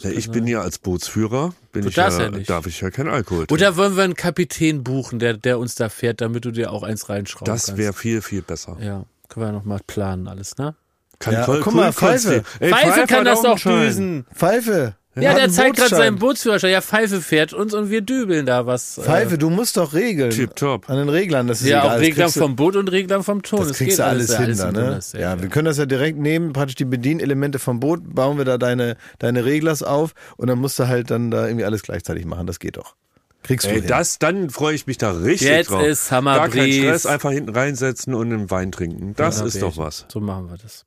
Ja, ich bin ja als Bootsführer, bin ich ja, ja darf ich ja kein Alkohol trinken. Oder wollen wir einen Kapitän buchen, der, der uns da fährt, damit du dir auch eins reinschrauben Das kannst? wäre viel, viel besser. Ja, können wir nochmal planen alles, ne? Kann Ja, voll guck cool mal, Pfeife. Ey, Pfeife, kann hat das doch düsen. Pfeife. Ja, der zeigt gerade seinen Bootsführerschein. Ja, Pfeife fährt uns und wir dübeln da was. äh, Pfeife, du musst doch regeln. Tipptopp. An den Reglern, das ist Ja, egal. auch Reglern vom Boot und Reglern vom Ton. Das kriegst geht du alles ja, hin, alles da, ne? Bundes, Ja, wir können das ja direkt nehmen, praktisch die Bedienelemente vom Boot, bauen wir da deine, deine Reglers auf und dann musst du halt dann da irgendwie alles gleichzeitig machen. Das geht doch. Kriegst du Ey, hin. das, dann freue ich mich da richtig Jetzt drauf. ist Gar kein Hammerbries. Stress, einfach hinten reinsetzen und einen Wein trinken. Das Ja, ist doch was. So machen wir das.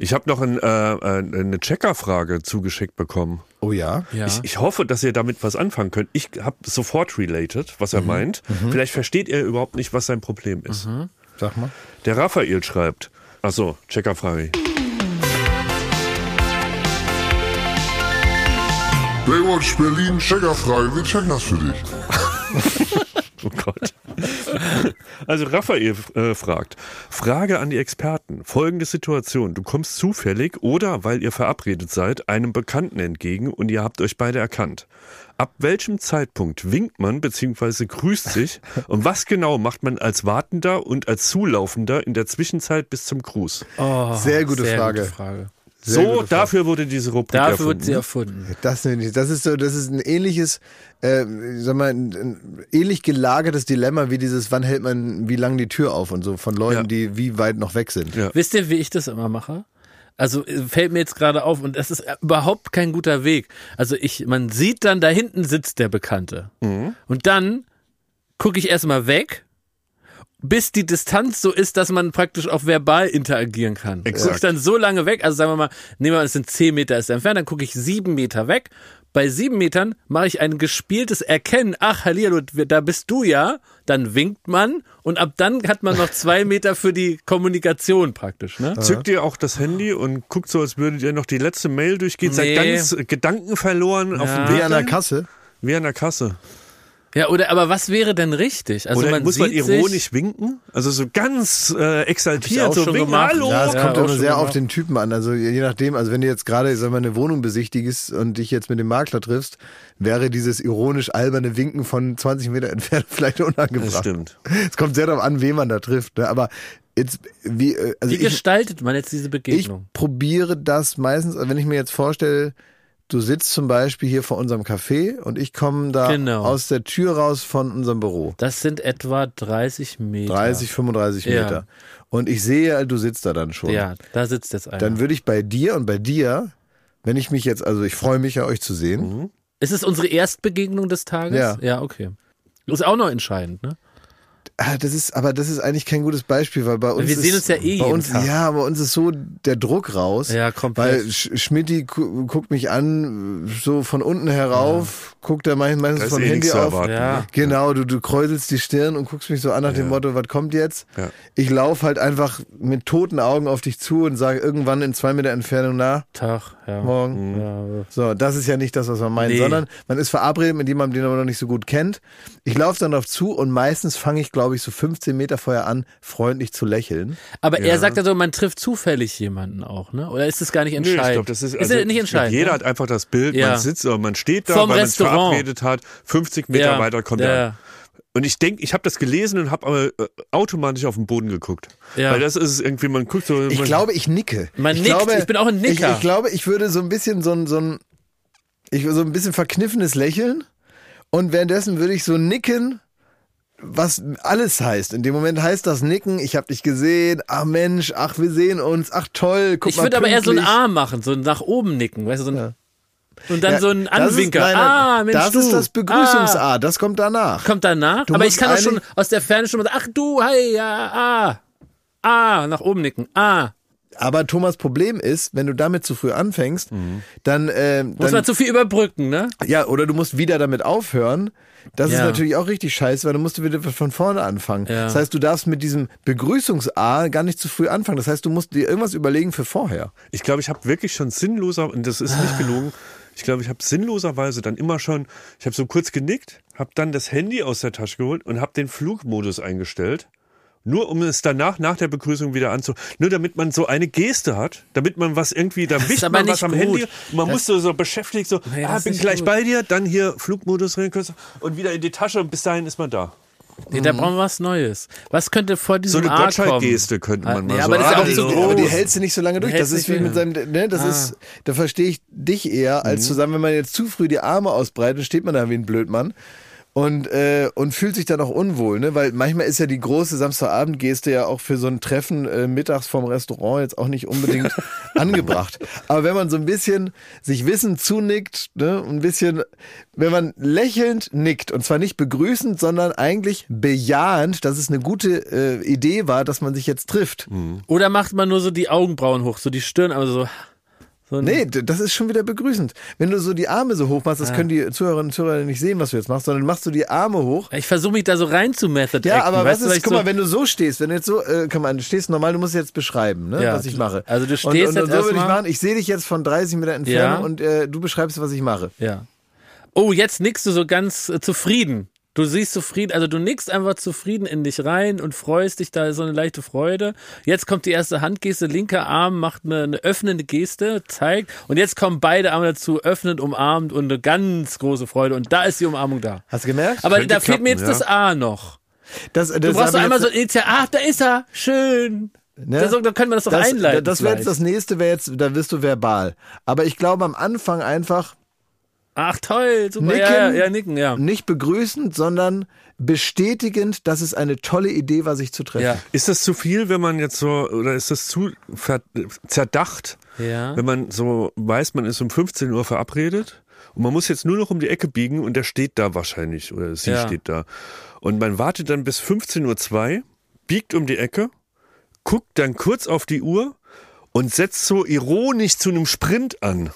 Ich habe noch ein, äh, äh, eine Checkerfrage zugeschickt bekommen. Oh ja? Ja. Ich, ich hoffe, dass ihr damit was anfangen könnt. Ich habe sofort related, was er meint. Vielleicht versteht er überhaupt nicht, was sein Problem ist. Sag mal. Der Raphael schreibt. Achso, Checkerfrage. Baywatch Berlin, Checkerfrage, wir checken das für dich. Oh Gott. Also Raphael äh, fragt, Frage an die Experten. Folgende Situation. Du kommst zufällig oder, weil ihr verabredet seid, einem Bekannten entgegen und ihr habt euch beide erkannt. Ab welchem Zeitpunkt winkt man bzw. grüßt sich und was genau macht man als Wartender und als Zulaufender in der Zwischenzeit bis zum Gruß? Oh, Sehr gute Frage. Gute Frage. So, dafür wurde diese Rubrik Dafür erfunden. wird sie erfunden. Das, das ist so, das ist ein ähnliches, äh, sag mal, ein, ein ähnlich gelagertes Dilemma wie dieses, wann hält man wie lang die Tür auf und so von Leuten, Ja. die wie weit noch weg sind. Ja. Wisst ihr, wie ich das immer mache? Also äh, fällt mir jetzt gerade auf und das ist äh, überhaupt kein guter Weg. Also ich, man sieht dann, da hinten sitzt der Bekannte. Mhm. Und dann gucke ich erstmal weg, bis die Distanz so ist, dass man praktisch auch verbal interagieren kann. Exakt. Gucke ich dann so lange weg, also sagen wir mal, nehmen wir mal, es sind 10 Meter ist er entfernt, dann gucke ich sieben Meter weg. Bei sieben Metern mache ich ein gespieltes Erkennen. Ach, Hallihallo, da bist du ja. Dann winkt man und ab dann hat man noch zwei Meter für die Kommunikation praktisch. Ne? Zückt ihr auch das Handy und guckt so, als würdet ihr noch die letzte Mail durchgehen, seid Nee. ganz äh, Gedanken verloren auf Ja. dem Wie Weg. an der? Kasse. Wie an der Kasse. Ja, oder aber was wäre denn richtig? Also Oder man muss man ironisch sich, winken? Also so ganz äh, exaltiert, auch so schon winken, gemacht. hallo! Ja, es Ja, kommt auch immer sehr auf gemacht. den Typen an. Also je nachdem, also wenn du jetzt gerade, sag mal, eine Wohnung besichtigst und dich jetzt mit dem Makler triffst, wäre dieses ironisch alberne Winken von 20 Meter entfernt vielleicht unangebracht. Das stimmt. Es kommt sehr darauf an, wen man da trifft. Ne? Aber jetzt, wie, äh, also wie ich, gestaltet man jetzt diese ich Begegnung? probiere das meistens, wenn ich mir jetzt vorstelle, du sitzt zum Beispiel hier vor unserem Café und ich komme da Genau. aus der Tür raus von unserem Büro. das sind etwa 30 Meter. 30, 35 Ja. Meter. Und ich sehe, du sitzt da dann schon. Ja, da sitzt jetzt einer. Dann würde ich bei dir und bei dir, wenn ich mich jetzt, also ich freue mich ja, euch zu sehen. ist es unsere Erstbegegnung des Tages? Ja. Ja, okay. Ist auch noch entscheidend, ne? Ah, das ist, aber das ist eigentlich kein gutes Beispiel, weil bei uns wir ist, sehen uns ja eh bei uns, Tag. Ja, bei uns ist so der Druck raus. Ja, komplett. Weil Sch Schmidti gu guckt mich an, so von unten herauf, guckt er meistens ist vom eh Handy nichts zu auf. erwarten. Ja. Ne? Genau, du, du kräuselst die Stirn und guckst mich so an nach dem Ja. Motto, was kommt jetzt? Ja. Ich laufe halt einfach mit toten Augen auf dich zu und sage irgendwann in zwei Meter Entfernung, na, Tag, ja. morgen. Ja, So, das ist ja nicht das, was man meint, Nee. sondern man ist verabredet mit jemandem, den man noch nicht so gut kennt. Ich laufe dann darauf zu und meistens fange ich, glaube ich, so 15 Meter vorher an, freundlich zu lächeln. Aber er sagt also, man trifft zufällig jemanden auch, ne? Oder ist das gar nicht Nee, entscheidend? ich glaube, das ist, ist also, ja nicht ich glaub, entscheidend. Jeder ne? hat einfach das Bild, Ja. man sitzt oder man steht da, Vorm weil man sich Restaurant. verabredet hat, 50 Meter Ja, weiter kommt ja, er. Und ich denke, ich habe das gelesen und habe aber äh, automatisch auf den Boden geguckt. Ja. Weil das ist irgendwie, man guckt so. Ich man, glaube, ich nicke. Man ich nickt, glaube, ich bin auch ein Nicker. Ich, ich glaube, ich würde so ein bisschen so ein, so ein, ich so ein bisschen verkniffenes Lächeln und währenddessen würde ich so nicken, was alles heißt. In dem Moment heißt das Nicken, ich habe dich gesehen, ach Mensch, ach wir sehen uns, ach toll, guck Ich mal würde aber eher so einen pünktlich. Arm machen, so ein nach oben nicken, weißt du, so ein, Ja. Und dann Ja, so ein das ist- Anwinker. nein, ah, Mensch, Das du. ist das Ah. Begrüßungsart, das kommt danach. Kommt danach. Du aber ich kann doch schon aus der Ferne schon mal sagen, ach du, hey, ja, ah. Ah, nach oben nicken. Ah. Aber Thomas Problem ist, wenn du damit zu früh anfängst, dann, äh, Muss dann man zu viel überbrücken, ne? Ja, oder du musst wieder damit aufhören. Das ist Ja. natürlich auch richtig scheiße, weil du musst wieder von vorne anfangen. Ja. Das heißt, du darfst mit diesem Begrüßungs-A gar nicht zu früh anfangen. Das heißt, du musst dir irgendwas überlegen für vorher. Ich glaube, ich habe wirklich schon sinnloser, und das ist Ah. nicht gelogen, ich glaube, ich habe sinnloserweise dann immer schon, ich habe so kurz genickt, habe dann das Handy aus der Tasche geholt und habe den Flugmodus eingestellt. Nur um es danach, nach der Begrüßung wieder anzu, nur damit man so eine Geste hat, damit man was irgendwie, da wischt man was am gut. Handy man Das- muss so, so beschäftigt, so, Nee, ah, bin gleich gut. bei dir, dann hier Flugmodus rein und wieder in die Tasche und bis dahin ist man da. Nee, da brauchen wir was Neues. Was könnte vor So diesem eine A kommen? Gottschalk-Geste könnte man Ah, mal nee, so. aber das ist ja ah, auch die- so aber groß. die hältst du nicht so lange durch. Das ist wie mit seinem, ne, das Ah. ist, da verstehe ich dich eher, als zu sagen, wenn man jetzt zu früh die Arme ausbreitet, steht man da wie ein Blödmann. Und, äh, und fühlt sich dann auch unwohl, ne? Weil manchmal ist ja die große Samstagabendgeste ja auch für so ein Treffen äh, mittags vom Restaurant jetzt auch nicht unbedingt angebracht. Aber wenn man so ein bisschen sich wissend zunickt, ne, ein bisschen, wenn man lächelnd nickt, und zwar nicht begrüßend, sondern eigentlich bejahend, dass es eine gute äh, Idee war, dass man sich jetzt trifft. Oder macht man nur so die Augenbrauen hoch, so die Stirn, aber so. So Nee, das ist schon wieder begrüßend. Wenn du so die Arme so hoch machst, das können die Zuhörerinnen und Zuhörer nicht sehen, was du jetzt machst, sondern machst du die Arme hoch. Ich versuche mich da so rein zu Method Ja, aber was ist, guck so, mal, wenn du so stehst, wenn du jetzt so, äh, komm mal, du stehst normal, du musst jetzt beschreiben, ne, Ja, was ich mache. also du und, stehst und, jetzt und so würde ich machen, ich sehe dich jetzt von 30 Meter Entfernung Ja. und äh, du beschreibst, was ich mache. Ja. Oh, jetzt nickst du so ganz äh, zufrieden. Du siehst zufrieden, also du nickst einfach zufrieden in dich rein und freust dich, da ist so eine leichte Freude. Jetzt kommt die erste Handgeste, linker Arm macht eine, eine öffnende Geste, zeigt. Und jetzt kommen beide Arme dazu, öffnend, umarmt und eine ganz große Freude. Und da ist die Umarmung da. Hast du gemerkt? Aber Könnte da fehlt mir jetzt klappen, das A noch. das, das Du brauchst doch einmal so ein Initial, ach, da ist er, schön. Ne? Da, so, da können wir das doch das, einleiten. Das wäre jetzt das nächste, wäre jetzt, da wirst du verbal. Aber ich glaube am Anfang einfach Ach toll, super. Nicken. Ja, ja, ja, nicken, ja. nicht begrüßend, sondern bestätigend, dass es eine tolle Idee war, sich zu treffen. Ja. Ist das zu viel, wenn man jetzt so, oder ist das zu ver zerdacht, Ja. wenn man so weiß, man ist um 15 Uhr verabredet und man muss jetzt nur noch um die Ecke biegen und der steht da wahrscheinlich oder sie Ja. steht da. Und man wartet dann bis 15.02 Uhr, biegt um die Ecke, guckt dann kurz auf die Uhr und setzt so ironisch zu einem Sprint an.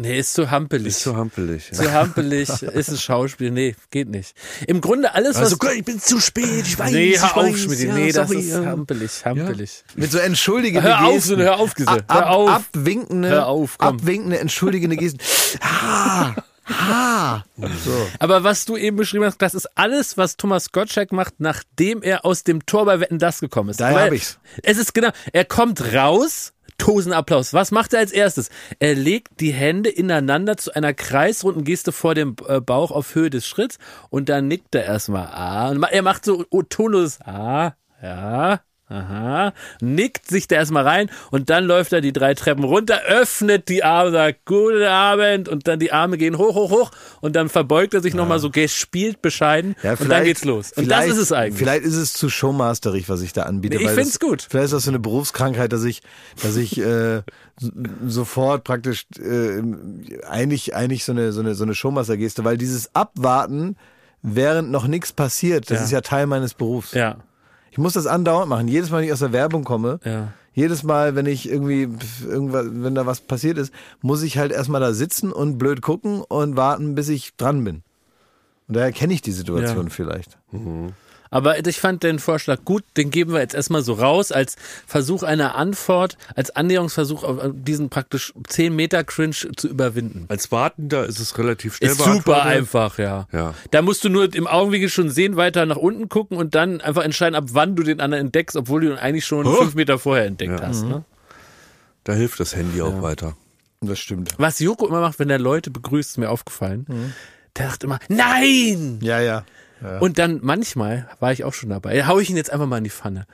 Nee, ist zu hampelig. Ist so hampelig. Ja. zu hampelig, ist es Schauspiel. Nee, geht nicht. Im Grunde alles, was. Also Gott, ich bin zu spät, ich weiß, nee, hör auf, Schmidt. ja, nee, das sorry, ist ja. hampelig, hampelig. Mit so entschuldigenden Hör auf, Gesten. hör auf, Gise. Ab, Hör auf. Abwinkende, Hör auf, komm. abwinkende, entschuldigende Gesten. Ha, ha. So. Aber was du eben beschrieben hast, das ist alles, was Thomas Gottschalk macht, nachdem er aus dem Tor bei Wetten das gekommen ist. Daher Weil hab ich's. Es ist genau, er kommt raus, Tosenapplaus. Was macht er als erstes? Er legt die Hände ineinander zu einer kreisrunden Geste vor dem äh, Bauch auf Höhe des Schritts und dann nickt er erstmal ah er macht so oh, tonloses ah, ja, aha, nickt sich da erstmal rein und dann läuft er die drei Treppen runter, öffnet die Arme, sagt guten Abend und dann die Arme gehen hoch, hoch, hoch und dann verbeugt er sich nochmal so gespielt bescheiden Ja, und dann geht's los. Und das ist es eigentlich. Vielleicht ist es zu showmasterig, was ich da anbiete. Nee, ich find's das- gut. Vielleicht ist das so eine Berufskrankheit, dass ich, dass ich äh, sofort praktisch äh, eigentlich, eigentlich so eine, so eine, so eine Showmaster-Geste, weil dieses Abwarten, während noch nichts passiert, das Ja. ist ja Teil meines Berufs. Ja, Ich muss das andauernd machen. Jedes Mal, wenn ich aus der Werbung komme, ja. jedes Mal, wenn ich irgendwie, irgendwas, wenn da was passiert ist, muss ich halt erstmal da sitzen und blöd gucken und warten, bis ich dran bin. Und daher kenne ich die Situation Ja. vielleicht. Aber ich fand den Vorschlag gut, den geben wir jetzt erstmal so raus als Versuch einer Antwort, als Annäherungsversuch auf diesen praktisch 10 Meter Cringe zu überwinden. Als Wartender ist es relativ schnell Ist super einfach, ja. Ja. Da musst du nur im Augenwinkel schon sehen, weiter nach unten gucken und dann einfach entscheiden, ab wann du den anderen entdeckst, obwohl du ihn eigentlich schon Oh. fünf Meter vorher entdeckt hast. Ne? Da hilft das Handy auch weiter. Das stimmt. Was Joko immer macht, wenn er Leute begrüßt, ist mir aufgefallen. Mhm. Der sagt immer, nein! Ja, ja. Und dann manchmal war ich auch schon dabei. Da hau ich ihn jetzt einfach mal in die Pfanne.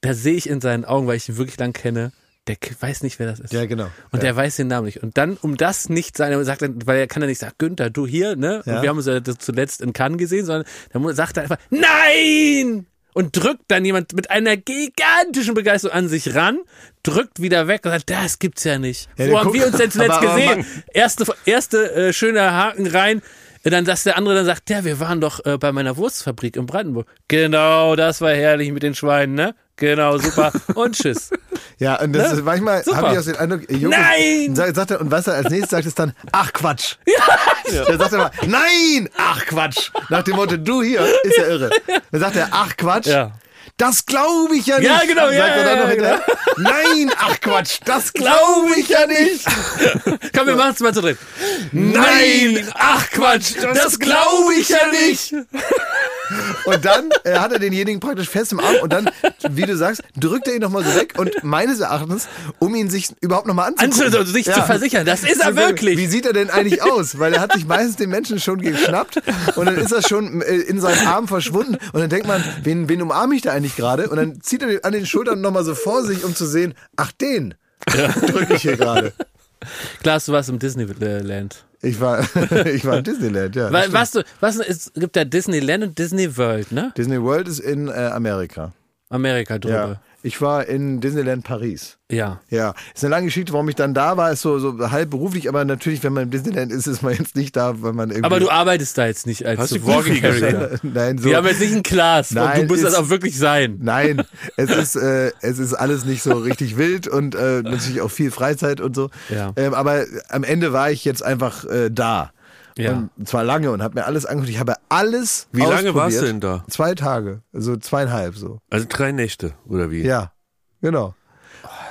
Da sehe ich in seinen Augen, weil ich ihn wirklich lang kenne, der weiß nicht, wer das ist. Ja, genau. Und Ja. der weiß den Namen nicht. Und dann, um das nicht sein, sagt er, weil er kann ja nicht sagen, Günther, du hier, ne? Ja. Und wir haben uns ja das zuletzt in Cannes gesehen, sondern dann sagt er einfach, nein! Und drückt dann jemand mit einer gigantischen Begeisterung an sich ran, drückt wieder weg und sagt, das gibt's ja nicht. Ja, Wo haben guckt- wir uns denn zuletzt aber- aber gesehen? Mann- Erste, erste äh, schöner Haken rein. Dann sagt der andere, dann sagt der, wir waren doch äh, bei meiner Wurstfabrik in Brandenburg. Genau, das war herrlich mit den Schweinen, ne? Genau, super. Und tschüss. Ja, und das Ne? ist manchmal habe ich auch den Eindruck, äh, Joko Nein! sagt, sagt er, und was er als nächstes sagt, ist dann, ach Quatsch. Ja. Der sagt immer, nein, ach Quatsch. Nach dem Motto, du hier, ist ja irre. Dann sagt er, ach Quatsch. Ja. Das glaube ich ja nicht. Ja, genau, ja, dann ja, noch ja, hinterher, Nein, ach Quatsch, das glaube ich ja nicht. Komm, wir machen es mal zu dritt. Nein, ach Quatsch, das glaube ich ja nicht. Und dann äh, hat er denjenigen praktisch fest im Arm und dann, wie du sagst, drückt er ihn nochmal so weg und meines Erachtens, um ihn sich überhaupt nochmal anzugucken. Anzu sich zu versichern, das ist er wirklich. Wie sieht er denn eigentlich aus? Weil er hat sich meistens den Menschen schon geschnappt und dann ist er schon äh, in seinem Arm verschwunden und dann denkt man, wen, wen umarme ich da eigentlich gerade? Und dann zieht er an den Schultern nochmal so vor sich, um zu sehen, ach den drücke ich hier gerade. Klaas, du warst im Disneyland. Ich war, ich war in Disneyland, ja. Weil, was du, was es gibt ja Disneyland und Disney World, ne? Disney World ist in äh, Amerika. Amerika drüber. Ja. Ich war in Disneyland Paris. Ja. Ja, ist eine lange Geschichte, warum ich dann da war, ist so, so halb beruflich, aber natürlich, wenn man im Disneyland ist, ist man jetzt nicht da, weil man irgendwie. Aber du arbeitest da jetzt nicht als Hast so Walking Character. Nein, so. Wir haben jetzt nicht ein Glas und du Nein, musst das ist- auch wirklich sein. Nein, es ist, äh, es ist alles nicht so richtig wild und äh, natürlich auch viel Freizeit und so. Ja. Ähm, aber am Ende war ich jetzt einfach äh, da. Ja. Und zwar lange und habe mir alles angeguckt. Ich habe alles Wie lange warst du denn da? Zwei Tage, also zweieinhalb so. Also drei Nächte, oder wie? Ja, genau.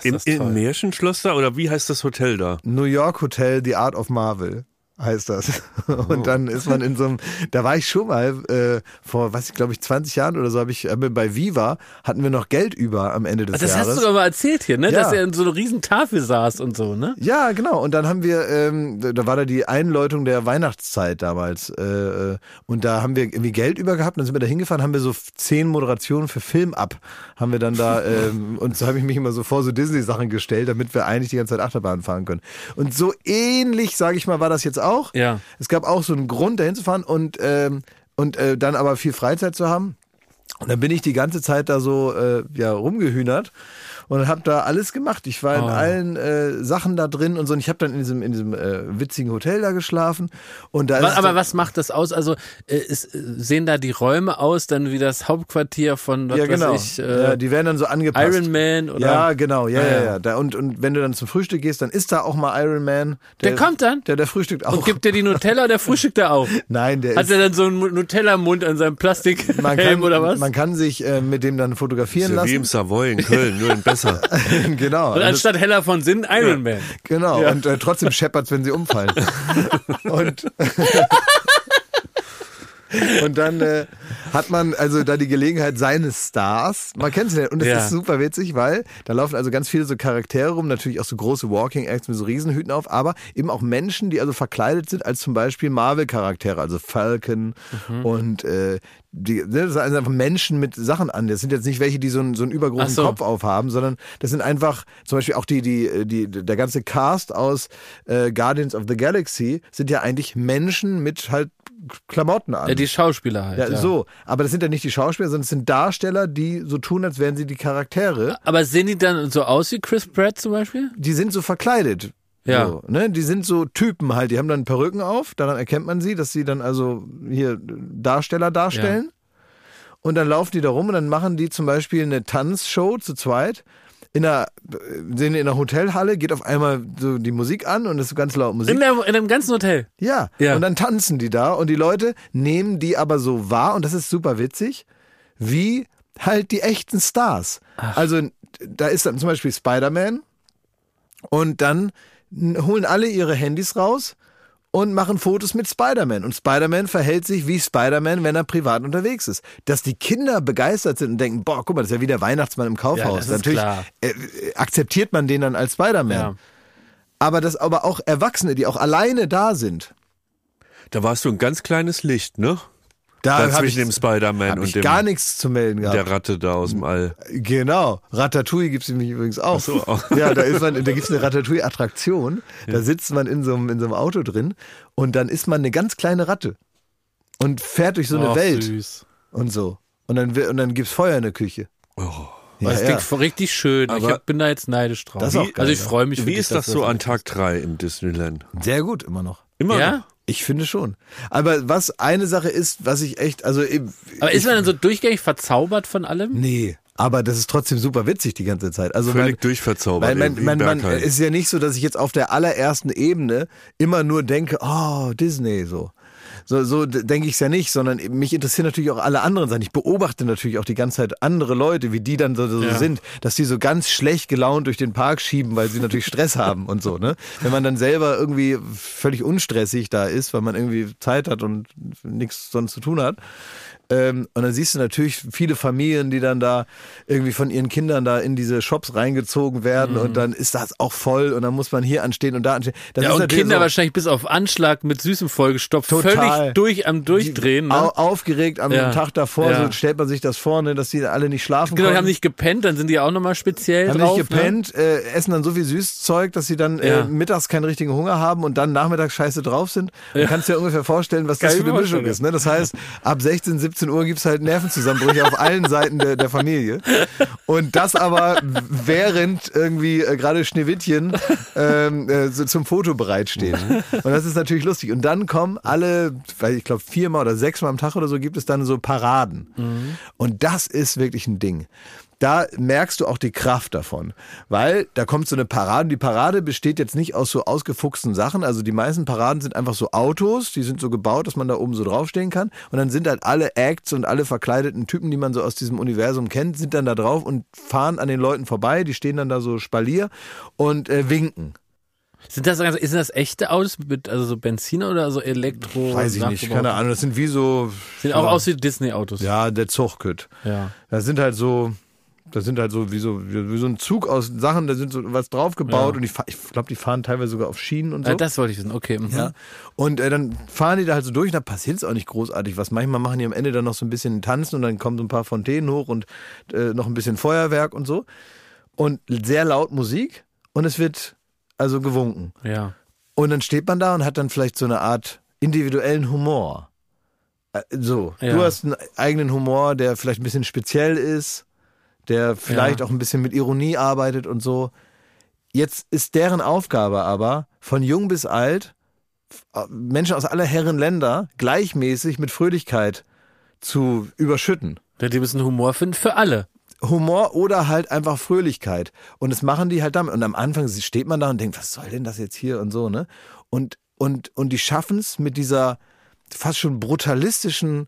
Im, das toll. Im Märchenschloss da, oder wie heißt das Hotel da? New York Hotel The Art of Marvel heißt das. Oh. Und dann ist man in so einem, da war ich schon mal äh, vor, was ich glaube ich 20 Jahren oder so, habe ich wir bei Viva hatten wir noch Geld über am Ende des Das Jahres. hast du doch mal erzählt hier, ne? Ja. Dass er in so einer riesen Tafel saß und so, ne? Ja, genau. Und dann haben wir, ähm, da war da die Einläutung der Weihnachtszeit damals. Äh, äh, und da haben wir irgendwie Geld über gehabt. Dann sind wir da hingefahren, haben wir so zehn Moderationen für Film ab. Haben wir dann da, ähm, und so habe ich mich immer so vor so Disney-Sachen gestellt, damit wir eigentlich die ganze Zeit Achterbahn fahren können. Und so ähnlich, sage ich mal, war das jetzt auch. Ja. Es gab auch so einen Grund, dahin zu fahren und, ähm, und äh, dann aber viel Freizeit zu haben. Und dann bin ich die ganze Zeit da so äh, ja, rumgehühnert und habe da alles gemacht. Ich war in Oh. allen äh, Sachen da drin und so. Und ich habe dann in diesem, in diesem äh, witzigen Hotel da geschlafen. Und da Wa- ist Aber dann- was macht das aus? Also äh, ist, äh, sehen da die Räume aus, dann wie das Hauptquartier von was ja, genau. weiß ich, äh, ja, die werden dann so angepasst. Iron Man oder Ja, genau, ja, Ah, ja, ja. ja. Da, und, und wenn du dann zum Frühstück gehst, dann ist da auch mal Iron Man. Der kommt dann? Der, der frühstückt auch. und gibt dir die Nutella, der frühstückt er auch. Nein, der Hat ist. er dann so einen Nutella-Mund an seinem Plastikhelm oder was? man kann sich äh, mit dem dann fotografieren So wie im lassen. Savoy in Köln, nur in besser. genau. und anstatt heller von Sinn Iron Man. Genau, und äh, trotzdem scheppert's, wenn sie umfallen. und, und dann äh, hat man also da die Gelegenheit seines Stars, man kennt sie ja, und es Ja. ist super witzig, weil da laufen also ganz viele so Charaktere rum, natürlich auch so große Walking Acts mit so Riesenhüten auf, aber eben auch Menschen, die also verkleidet sind als zum Beispiel Marvel-Charaktere, also Falcon Mhm. und äh, die, ne, das sind einfach Menschen mit Sachen an. Das sind jetzt nicht welche, die so einen, so einen übergroßen so. Kopf aufhaben, sondern das sind einfach zum Beispiel auch die, die, die, der ganze Cast aus äh, Guardians of the Galaxy sind ja eigentlich Menschen mit halt Klamotten an. Ja, die Schauspieler halt. ja, ja. so. Aber das sind ja nicht die Schauspieler, sondern es sind Darsteller, die so tun, als wären sie die Charaktere. Aber sehen die dann so aus wie Chris Pratt zum Beispiel? Die sind so verkleidet. Ja. So, ne? Die sind so Typen halt, die haben dann Perücken auf, daran erkennt man sie, dass sie dann also hier Darsteller darstellen. Und dann laufen die da rum und dann machen die zum Beispiel eine Tanzshow zu zweit. In einer, sind in einer Hotelhalle, geht auf einmal so die Musik an und es ist ganz laut Musik. In, der, in dem ganzen Hotel. Ja. Ja. Und dann tanzen die da und die Leute nehmen die aber so wahr und das ist super witzig, wie halt die echten Stars. Also da ist dann zum Beispiel Spider-Man und dann holen alle ihre Handys raus und machen Fotos mit Spider-Man. Und Spider-Man verhält sich wie Spider-Man, wenn er privat unterwegs ist. Dass die Kinder begeistert sind und denken, boah, guck mal, das ist ja wie der Weihnachtsmann im Kaufhaus. ist Natürlich äh, akzeptiert man den dann als Spider-Man. Ja. Aber dass aber auch Erwachsene, die auch alleine da sind, Da warst du ein ganz kleines Licht, ne? Da zwischen ich, dem Spider-Man und ich dem, gar nichts zu melden gehabt. der Ratte da aus dem All. Genau. Ratatouille gibt's nämlich übrigens auch. so, auch. Ja, da ist man, da gibt's eine Ratatouille-Attraktion. Da sitzt man in so, einem, in so einem Auto drin und dann ist man eine ganz kleine Ratte und fährt durch so eine Och, Welt Süß. und so. Und dann, und dann gibt's Feuer in der Küche. Oh. Ja, Das ja. klingt richtig schön. ich Aber- hab, bin da jetzt neidisch drauf. Das ist auch geil, also ich ja. freue mich. Wie dich, ist das dass so an Tag 3 im Disneyland? Sehr gut immer noch. Immer Ja? noch? Ich finde schon. Aber was eine Sache ist, was ich echt, also eben- Aber ist man dann so durchgängig verzaubert von allem? nee, aber das ist trotzdem super witzig die ganze Zeit. Also Völlig man, durchverzaubert. Weil man, man, man, es ist ja nicht so, dass ich jetzt auf der allerersten Ebene immer nur denke, oh, Disney, so. So, so denke ich es ja nicht, sondern mich interessieren natürlich auch alle anderen Sachen. Ich beobachte natürlich auch die ganze Zeit andere Leute, wie die dann so, so Ja. sind, dass die so ganz schlecht gelaunt durch den Park schieben, weil sie natürlich Stress haben und so. Ne? Wenn man dann selber irgendwie völlig unstressig da ist, weil man irgendwie Zeit hat und nichts sonst zu tun hat. Ähm, und dann siehst du natürlich viele Familien, die dann da irgendwie von ihren Kindern da in diese Shops reingezogen werden und dann ist das auch voll und dann muss man hier anstehen und da anstehen. Das Ja, und Kinder so wahrscheinlich bis auf Anschlag mit Süßem vollgestopft, Total. völlig durch am Durchdrehen. au Ne? aufgeregt am Ja. Tag davor, Ja. so stellt man sich das vor, ne, dass die alle nicht schlafen Genau, die konnten. haben nicht gepennt, dann sind die auch nochmal speziell haben drauf. nicht gepennt, äh, essen dann so viel Süßzeug, dass sie dann äh, mittags keinen richtigen Hunger haben und dann nachmittags scheiße drauf sind. Du kannst dir ungefähr vorstellen, was das Kann für eine Mischung ist. Ne? Das heißt, ab 16, 17 Uhr gibt's halt Nervenzusammenbrüche auf allen Seiten der, der Familie. Und das aber während irgendwie äh, gerade Schneewittchen ähm, äh, so zum Foto bereitstehen. Und das ist natürlich lustig. Und dann kommen alle, weil ich glaube viermal oder sechsmal am Tag oder so gibt es dann so Paraden. Und das ist wirklich ein Ding da merkst du auch die Kraft davon. Weil da kommt so eine Parade. Die Parade besteht jetzt nicht aus so ausgefuchsten Sachen. Also die meisten Paraden sind einfach so Autos, die sind so gebaut, dass man da oben so draufstehen kann. Und dann sind halt alle Acts und alle verkleideten Typen, die man so aus diesem Universum kennt, sind dann da drauf und fahren an den Leuten vorbei. Die stehen dann da so Spalier und äh, winken. Sind das, also, sind das echte Autos mit also so Benziner oder so Elektro? Weiß ich nicht, keine Ahnung. Das sind wie so. Sehen auch aus wie Disney-Autos. Ja, der Zuchtkütt. ja. Das sind halt so, das sind halt so wie so, wie so ein Zug aus Sachen, da sind so was draufgebaut Ja. und ich, ich glaube, die fahren teilweise sogar auf Schienen und so. Äh, Das wollte ich wissen, okay. mhm. ja. Und äh, dann fahren die da halt so durch und da passiert es auch nicht großartig was. Manchmal machen die am Ende dann noch so ein bisschen Tanzen und dann kommen so ein paar Fontänen hoch und äh, noch ein bisschen Feuerwerk und so. Und sehr laut Musik und es wird also gewunken. ja. Und dann steht man da und hat dann vielleicht so eine Art individuellen Humor. Äh, So, Ja. du hast einen eigenen Humor, der vielleicht ein bisschen speziell ist, der vielleicht Ja. auch ein bisschen mit Ironie arbeitet und so. Jetzt ist deren Aufgabe aber, von jung bis alt, f- Menschen aus aller Herren Länder gleichmäßig mit Fröhlichkeit zu überschütten. Ja, Die müssen Humor finden für alle. Humor oder halt einfach Fröhlichkeit. Und das machen die halt damit. Und am Anfang steht man da und denkt, was soll denn das jetzt hier und so, ne? Und, und, und die schaffen es mit dieser fast schon brutalistischen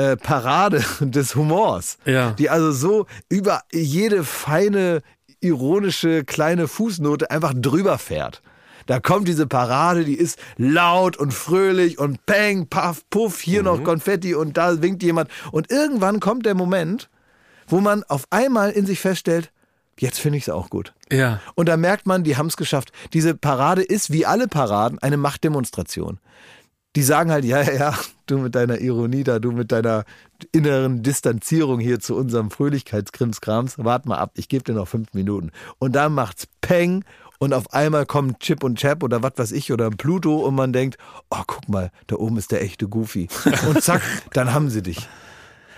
äh, Parade des Humors. Ja. Die also so über jede feine, ironische kleine Fußnote einfach drüber fährt. Da kommt diese Parade, die ist laut und fröhlich und peng, paff, puff, hier noch Konfetti und da winkt jemand. Und irgendwann kommt der Moment, wo man auf einmal in sich feststellt, jetzt finde ich es auch gut. Ja. Und da merkt man, die haben es geschafft. Diese Parade ist wie alle Paraden eine Machtdemonstration. Die sagen halt, ja, ja, ja, du mit deiner Ironie da, du mit deiner inneren Distanzierung hier zu unserem Fröhlichkeitskrimskrams, wart mal ab, ich gebe dir noch fünf Minuten. Und dann macht's Peng und auf einmal kommen Chip und Chap oder was weiß ich oder ein Pluto und man denkt, oh, guck mal, da oben ist der echte Goofy. Und zack, dann haben sie dich.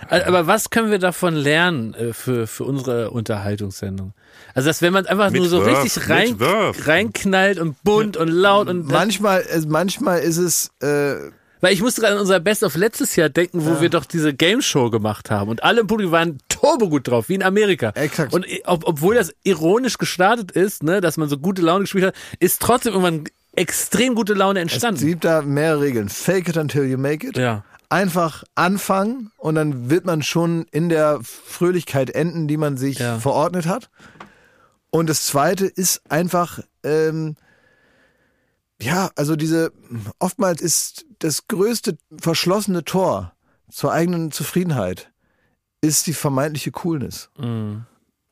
Aber was können wir davon lernen äh, für, für unsere Unterhaltungssendung? Also, dass wenn man einfach Mit nur so Wurf, richtig rein, reinknallt und bunt und laut und Manchmal, äh, manchmal ist es, äh, Weil ich musste gerade an unser Best of letztes Jahr denken, wo wir doch diese Game Show gemacht haben und alle im Publikum waren turbo gut drauf, wie in Amerika. Exakt. Und ob, obwohl das ironisch gestartet ist, ne, dass man so gute Laune gespielt hat, ist trotzdem irgendwann extrem gute Laune Es entstanden. gibt da mehrere Regeln. Fake it until you make it. Ja. Einfach anfangen und dann wird man schon in der Fröhlichkeit enden, die man sich Ja. verordnet hat. Und das zweite ist einfach, ähm, ja, also diese, oftmals ist das größte verschlossene Tor zur eigenen Zufriedenheit ist die vermeintliche Coolness.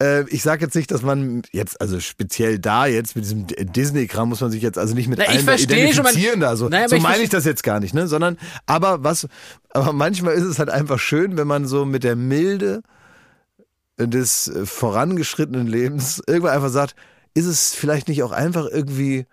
Äh, ich sage jetzt nicht, dass man jetzt, also speziell da jetzt mit diesem Disney-Kram muss man sich jetzt also nicht mit Na, man- identifizieren da. So, aber so meine ich das jetzt gar nicht, ne? Sondern, aber was, aber manchmal ist es halt einfach schön, wenn man so mit der Milde des äh, vorangeschrittenen Lebens irgendwann einfach sagt, ist es vielleicht nicht auch einfach irgendwie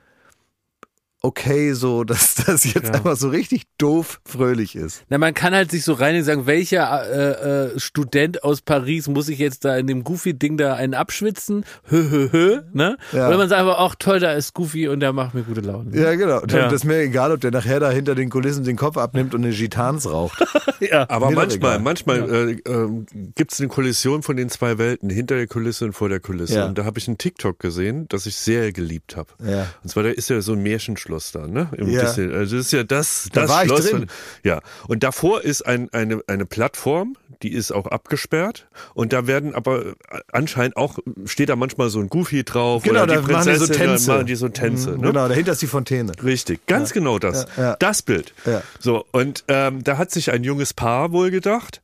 okay, so, dass das jetzt einfach so richtig doof fröhlich ist. Na, man kann halt sich so rein und sagen, welcher äh, äh, Student aus Paris muss ich jetzt da in dem Goofy-Ding da einen abschwitzen? Hö, hö, hö, ne? Ja. Oder man sagt aber auch, toll, da ist Goofy und der macht mir gute Laune. Ja, genau. Ja. Das ist mir egal, ob der nachher da hinter den Kulissen den Kopf abnimmt und eine Gitans raucht. Ja. Aber Mir manchmal, manchmal äh, ähm, gibt es eine Kollision von den zwei Welten, hinter der Kulisse und vor der Kulisse. Ja. Und da habe ich einen TikTok gesehen, das ich sehr geliebt habe. Ja. Und zwar, da ist ja so ein Märchenschloss da, ne? Im Ja. Disney. Also das ist ja das, Da das war ich Schloss. drin. Von, ja. Und davor ist ein, eine, eine Plattform, die ist auch abgesperrt. Und da werden aber äh, anscheinend auch, steht da manchmal so ein Goofy drauf. Genau, oder da die machen die so Tänze. Machen die so Tänze. Mhm, ne? Genau, dahinter ist die Fontäne. Richtig, ganz genau das. Ja, ja. Das Bild. Ja. So, und ähm, da hat sich ein junges Paar wohl gedacht,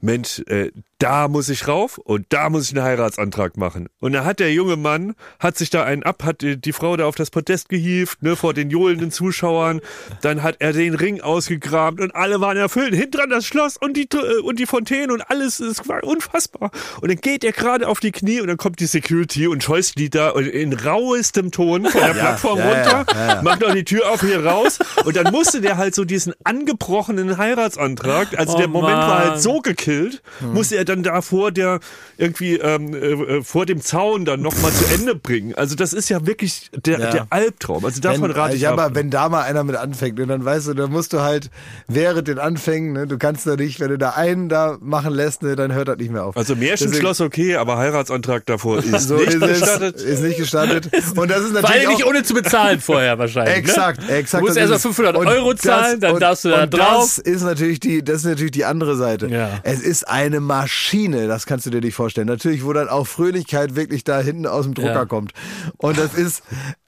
Mensch, äh, da muss ich rauf und da muss ich einen Heiratsantrag machen. Und da hat der junge Mann, hat sich da einen ab, hat die, Frau da auf das Podest gehievt, ne, vor den johlenden Zuschauern. Dann hat er den Ring ausgegraben und alle waren erfüllt. Hinten dran das Schloss und die, äh, und die Fontäne und alles, es war unfassbar. Und dann geht er gerade auf die Knie und dann kommt die Security und scheußt die da in rauestem Ton von der Plattform ja, ja, runter, macht noch die Tür auf hier raus und dann musste der halt so diesen angebrochenen Heiratsantrag, also Oh der Moment war Mann. halt so gekillt, musste er dann da vor der irgendwie ähm, äh, vor dem Zaun dann noch mal zu Ende bringen. Also das ist ja wirklich der, Ja. der Albtraum. Also davon wenn, rate ich ja, ab. aber wenn da mal einer mit anfängt, ne, dann weißt du, dann musst du halt während den Anfängen, ne, du kannst da nicht, wenn du da einen da machen lässt, ne, dann hört das nicht mehr auf. also Märchenschloss okay, aber Heiratsantrag davor ist so nicht ist gestattet. es, ist nicht gestattet. Und das ist natürlich allem nicht auch, ohne zu bezahlen vorher wahrscheinlich. Exakt, ne? exakt. Du musst das erst mal ist- 500 und Euro zahlen, dann und, darfst du da und drauf. Das ist natürlich die, das ist natürlich die andere Seite. Ja. Es ist eine Maschine, das kannst du dir nicht vorstellen. Natürlich, wo dann auch Fröhlichkeit wirklich da hinten aus dem Drucker Ja. kommt. Und das ist,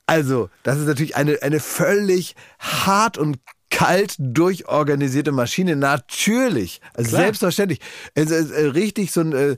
also, das ist natürlich eine, eine völlig hart und kalt durchorganisierte Maschine, natürlich, also Klar. selbstverständlich. Es ist äh, richtig so ein äh,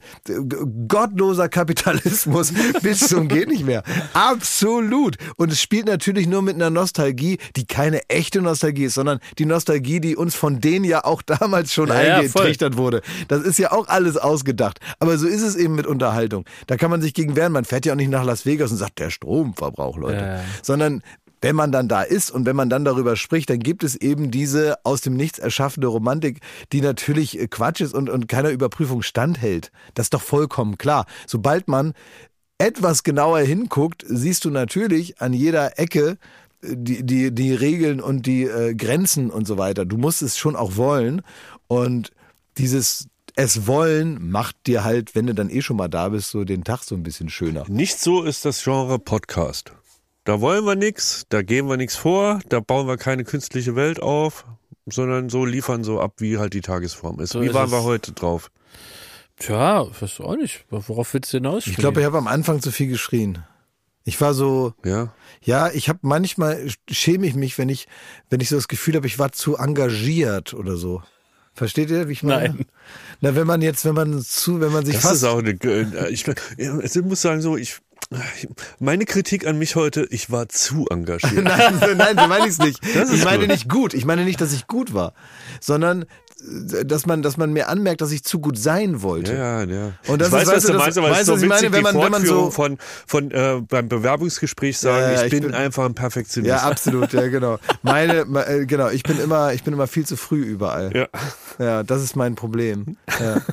gottloser Kapitalismus bis zum geht nicht mehr. Absolut. Und es spielt natürlich nur mit einer Nostalgie, die keine echte Nostalgie ist, sondern die Nostalgie, die uns von denen ja auch damals schon Ja, ja, eingetrichtert wurde. Das ist ja auch alles ausgedacht. Aber so ist es eben mit Unterhaltung. Da kann man sich gegen wehren. Man fährt ja auch nicht nach Las Vegas und sagt, der Stromverbrauch, Leute. Ja, ja. Sondern wenn man dann da ist und wenn man dann darüber spricht, dann gibt es eben diese aus dem Nichts erschaffene Romantik, die natürlich äh, Quatsch ist und, und keiner Überprüfung standhält. Das ist doch vollkommen klar. Sobald man etwas genauer hinguckt, siehst du natürlich an jeder Ecke äh, die, die, die Regeln und die äh, Grenzen und so weiter. Du musst es schon auch wollen. Und dieses es wollen macht dir halt, wenn du dann eh schon mal da bist, so den Tag so ein bisschen schöner. Nicht so ist das Genre Podcast. Da wollen wir nichts, da geben wir nichts vor, da bauen wir keine künstliche Welt auf, sondern so liefern so ab, wie halt die Tagesform ist. So wie ist waren es. wir heute drauf? Tja, weiß auch nicht. Worauf willst du hinaus? Ich glaube, ich habe am Anfang zu viel geschrien. Ich war so, Ja. ja, ich habe manchmal schäme ich mich, wenn ich, wenn ich so das Gefühl habe, ich war zu engagiert oder so. Versteht ihr, wie ich meine? Nein. Na, wenn man jetzt, wenn man zu, wenn man sich Das fast ist auch eine. äh, Ich, ja, ich muss sagen, so, ich. Meine Kritik an mich heute, ich war zu engagiert. Nein, so- nein, so meine ich es nicht. Ich meine gut. nicht gut. Ich meine nicht, dass ich gut war, sondern äh, dass man, dass man mir anmerkt, dass ich zu gut sein wollte. Ja, ja. Und das ich weiß, ist, was du meinst, aber weißt so was ich meine, wenn man- wenn man so- von, von äh, beim Bewerbungsgespräch sagen, Ja, ja, ich, ich bin, bin- einfach ein Perfektionist. Ja, absolut, ja, genau. Meine, me- äh, genau, ich bin immer, ich bin immer viel zu früh überall. Ja. Ja, das ist mein Problem. Ja.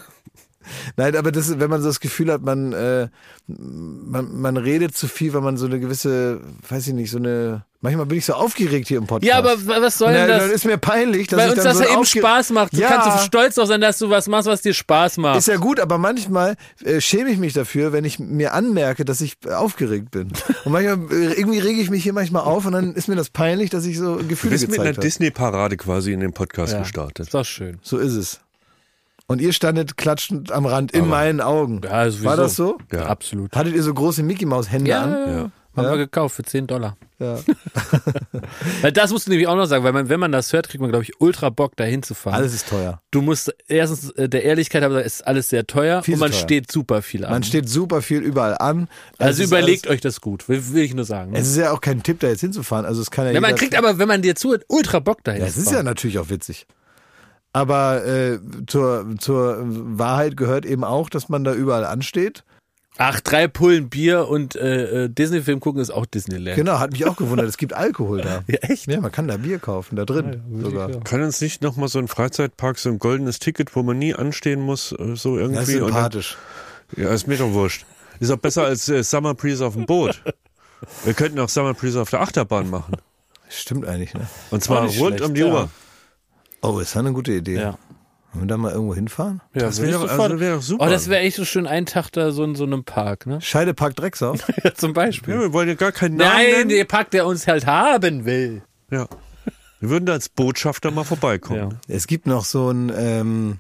Nein, aber das, ist, wenn man so das Gefühl hat, man, äh, man, man redet zu viel, weil man so eine gewisse, weiß ich nicht, so eine Manchmal bin ich so aufgeregt hier im Podcast. Ja, aber wa- was soll denn dann, das? dann ist mir peinlich, dass Weil ich uns dann das so ja eben Spaß macht. Du ja, kannst doch stolz darauf sein, dass du was machst, was dir Spaß macht. Ist ja gut, aber manchmal äh, schäme ich mich dafür, wenn ich mir anmerke, dass ich aufgeregt bin. Und manchmal äh, irgendwie rege ich mich hier manchmal auf und dann ist mir das peinlich, dass ich so Du Gefühle bist mit einer gezeigt habe. Disney-Parade quasi in den Podcast ja. gestartet. Ist doch schön. So ist es. Und ihr standet klatschend am Rand in meinen Augen. Ja, sowieso. War das so? Ja. Absolut. Hattet ihr so große Mickey Maus Hände Ja, an? ja, ja. Haben Ja. wir gekauft für 10 Dollar. Ja. Weil das musst du nämlich auch noch sagen, weil man, wenn man das hört, kriegt man, glaube ich, ultra Bock, da hinzufahren. Alles ist teuer. Du musst erstens äh, der Ehrlichkeit haben, es ist alles sehr teuer Viel und man teuer. steht super viel an. Man steht super viel überall an. also überlegt alles, euch das gut, will, will ich nur sagen. Ne? Es ist ja auch kein Tipp, da jetzt hinzufahren. Also es kann ja Wenn man kriegt aber, wenn man dir zuhört, ultra Bock dahin. Ja, es ist ja natürlich auch witzig. Aber äh, zur, zur Wahrheit gehört eben auch, dass man da überall ansteht. Ach, drei Pullen Bier und äh, äh, Disney-Film gucken ist auch Disneyland. Genau, hat mich auch gewundert. Es gibt Alkohol da. Ja, echt? Ja, man kann da Bier kaufen, da drin sogar. Kann uns nicht nochmal so ein Freizeitpark, so ein goldenes Ticket, wo man nie anstehen muss, äh, so irgendwie? Das ist und dann- sympathisch. Ja, ist mir doch wurscht. Ist auch besser als äh, Summer Breeze auf dem Boot. Wir könnten auch Summer Breeze auf der Achterbahn machen. Stimmt eigentlich, ne? Und zwar rund schlecht, um die ja. Uhr. Oh, ist ja eine gute Idee. Ja. Wollen wir da mal irgendwo hinfahren? Ja, Das wäre doch, also wär doch super. Oh, das wäre echt so schön ein Tag da so in so einem Park, ne? Scheidepark Drecksau. Ja, zum Beispiel. ja, wir wollen ja gar keinen Namen Nein, nennen. der Park, der uns halt haben will. Ja. Wir würden da als Botschafter mal vorbeikommen. Ja. Es gibt noch so ein, ähm,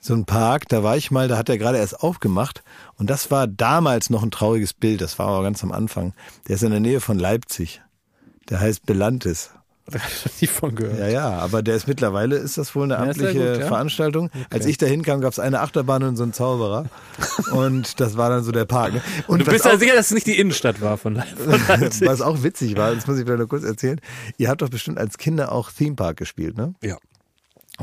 so ein Park, da war ich mal, da hat er gerade erst aufgemacht. Und das war damals noch ein trauriges Bild, das war aber ganz am Anfang. Der ist in der Nähe von Leipzig. Der heißt Belantis. Da hab ich noch nie von gehört. Ja, ja, aber der ist mittlerweile, ist das wohl eine Ja, amtliche gut, ja. Veranstaltung. Als ich da hinkam, gab es eine Achterbahn und so einen Zauberer. und das war dann so der Park. Ne? Und Du bist ja sicher, dass es nicht die Innenstadt war von, von Leipzig. Was auch witzig war, das muss ich vielleicht noch kurz erzählen. Ihr habt doch bestimmt als Kinder auch Theme Park gespielt, ne? Ja.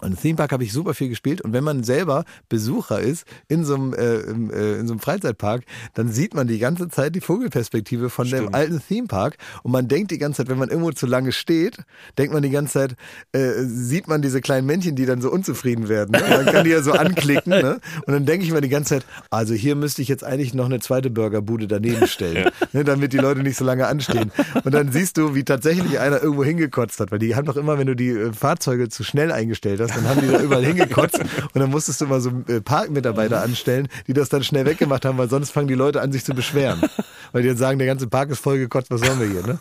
Und Theme Park habe ich super viel gespielt. Und wenn man selber Besucher ist in so einem, äh, im, äh, in so einem Freizeitpark, dann sieht man die ganze Zeit die Vogelperspektive von dem alten Theme Park. Und man denkt die ganze Zeit, wenn man irgendwo zu lange steht, denkt man die ganze Zeit, äh, sieht man diese kleinen Männchen, die dann so unzufrieden werden. Ne? Man kann die ja so anklicken. Ne? Und dann denke ich mir die ganze Zeit, also hier müsste ich jetzt eigentlich noch eine zweite Burgerbude daneben stellen, ne? damit die Leute nicht so lange anstehen. Und dann siehst du, wie tatsächlich einer irgendwo hingekotzt hat. Weil die haben doch immer, wenn du die äh, Fahrzeuge zu schnell eingestellt hast, dann haben die da überall hingekotzt. Und dann musstest du immer so äh, Parkmitarbeiter anstellen, die das dann schnell weggemacht haben, weil sonst fangen die Leute an, sich zu beschweren. Weil die dann sagen, der ganze Park ist voll gekotzt, was sollen wir hier? Ne?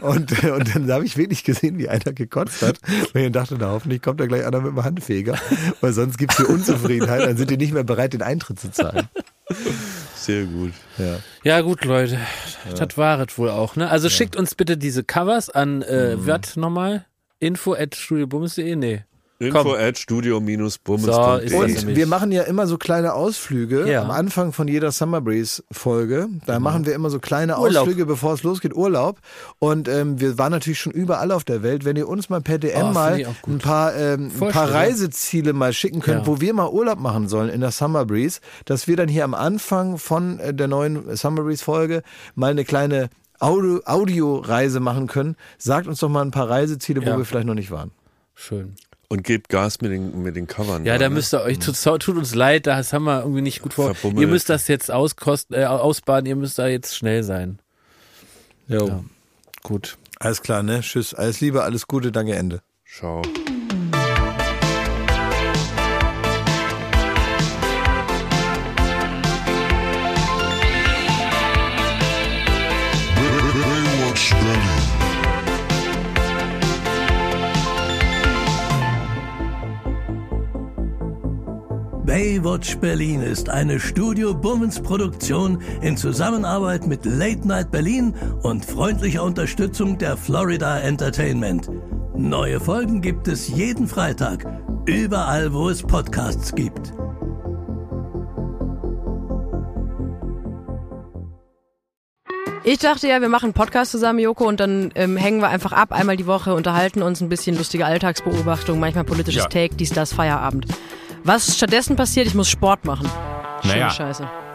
Und, äh, und dann habe ich wirklich gesehen, wie einer gekotzt hat. Und ich dachte, na, hoffentlich kommt da gleich einer mit dem Handfeger. Weil sonst gibt's hier Unzufriedenheit, dann sind die nicht mehr bereit, den Eintritt zu zahlen. Sehr gut. Ja. Ja, gut, Leute. Das war es wohl auch, ne? Also schickt uns bitte diese Covers an, äh, Mhm. was nochmal? Info at studiobums.de? Nee. Info Komm. at studio-bummens.de. So, Und wir machen ja immer so kleine Ausflüge Ja. am Anfang von jeder Summer Breeze Folge. Da machen wir immer so kleine Urlaub. Ausflüge, bevor es losgeht, Urlaub. Und ähm, wir waren natürlich schon überall auf der Welt. Wenn ihr uns mal per DM Oh, mal ein paar, ähm, ein paar. Reiseziele mal schicken könnt, Ja. wo wir mal Urlaub machen sollen in der Summer Breeze, dass wir dann hier am Anfang von äh, der neuen Summer Breeze Folge mal eine kleine Audio- Audioreise machen können. Sagt uns doch mal ein paar Reiseziele, wo Ja. wir vielleicht noch nicht waren. Schön. Und gebt Gas mit den, mit den Covern. Ja, da ne? müsst ihr euch, tut, tut uns leid, das haben wir irgendwie nicht gut vor. Verbummelt. Ihr müsst das jetzt auskosten, äh, ausbaden, ihr müsst da jetzt schnell sein. Jo. Ja. Gut. Alles klar, ne? Tschüss. Alles Liebe, alles Gute, danke, Ende. Ciao. Baywatch Berlin ist eine Studio Bummens Produktion in Zusammenarbeit mit Late Night Berlin und freundlicher Unterstützung der Florida Entertainment. Neue Folgen gibt es jeden Freitag, überall wo es Podcasts gibt. Ich dachte ja, wir machen einen Podcast zusammen, Joko, und dann ähm, hängen wir einfach ab, einmal die Woche, unterhalten uns ein bisschen lustige Alltagsbeobachtung, manchmal politisches Ja. Take, dies, das, Feierabend. Was stattdessen passiert, ich muss Sport machen. Schöne Naja. Scheiße.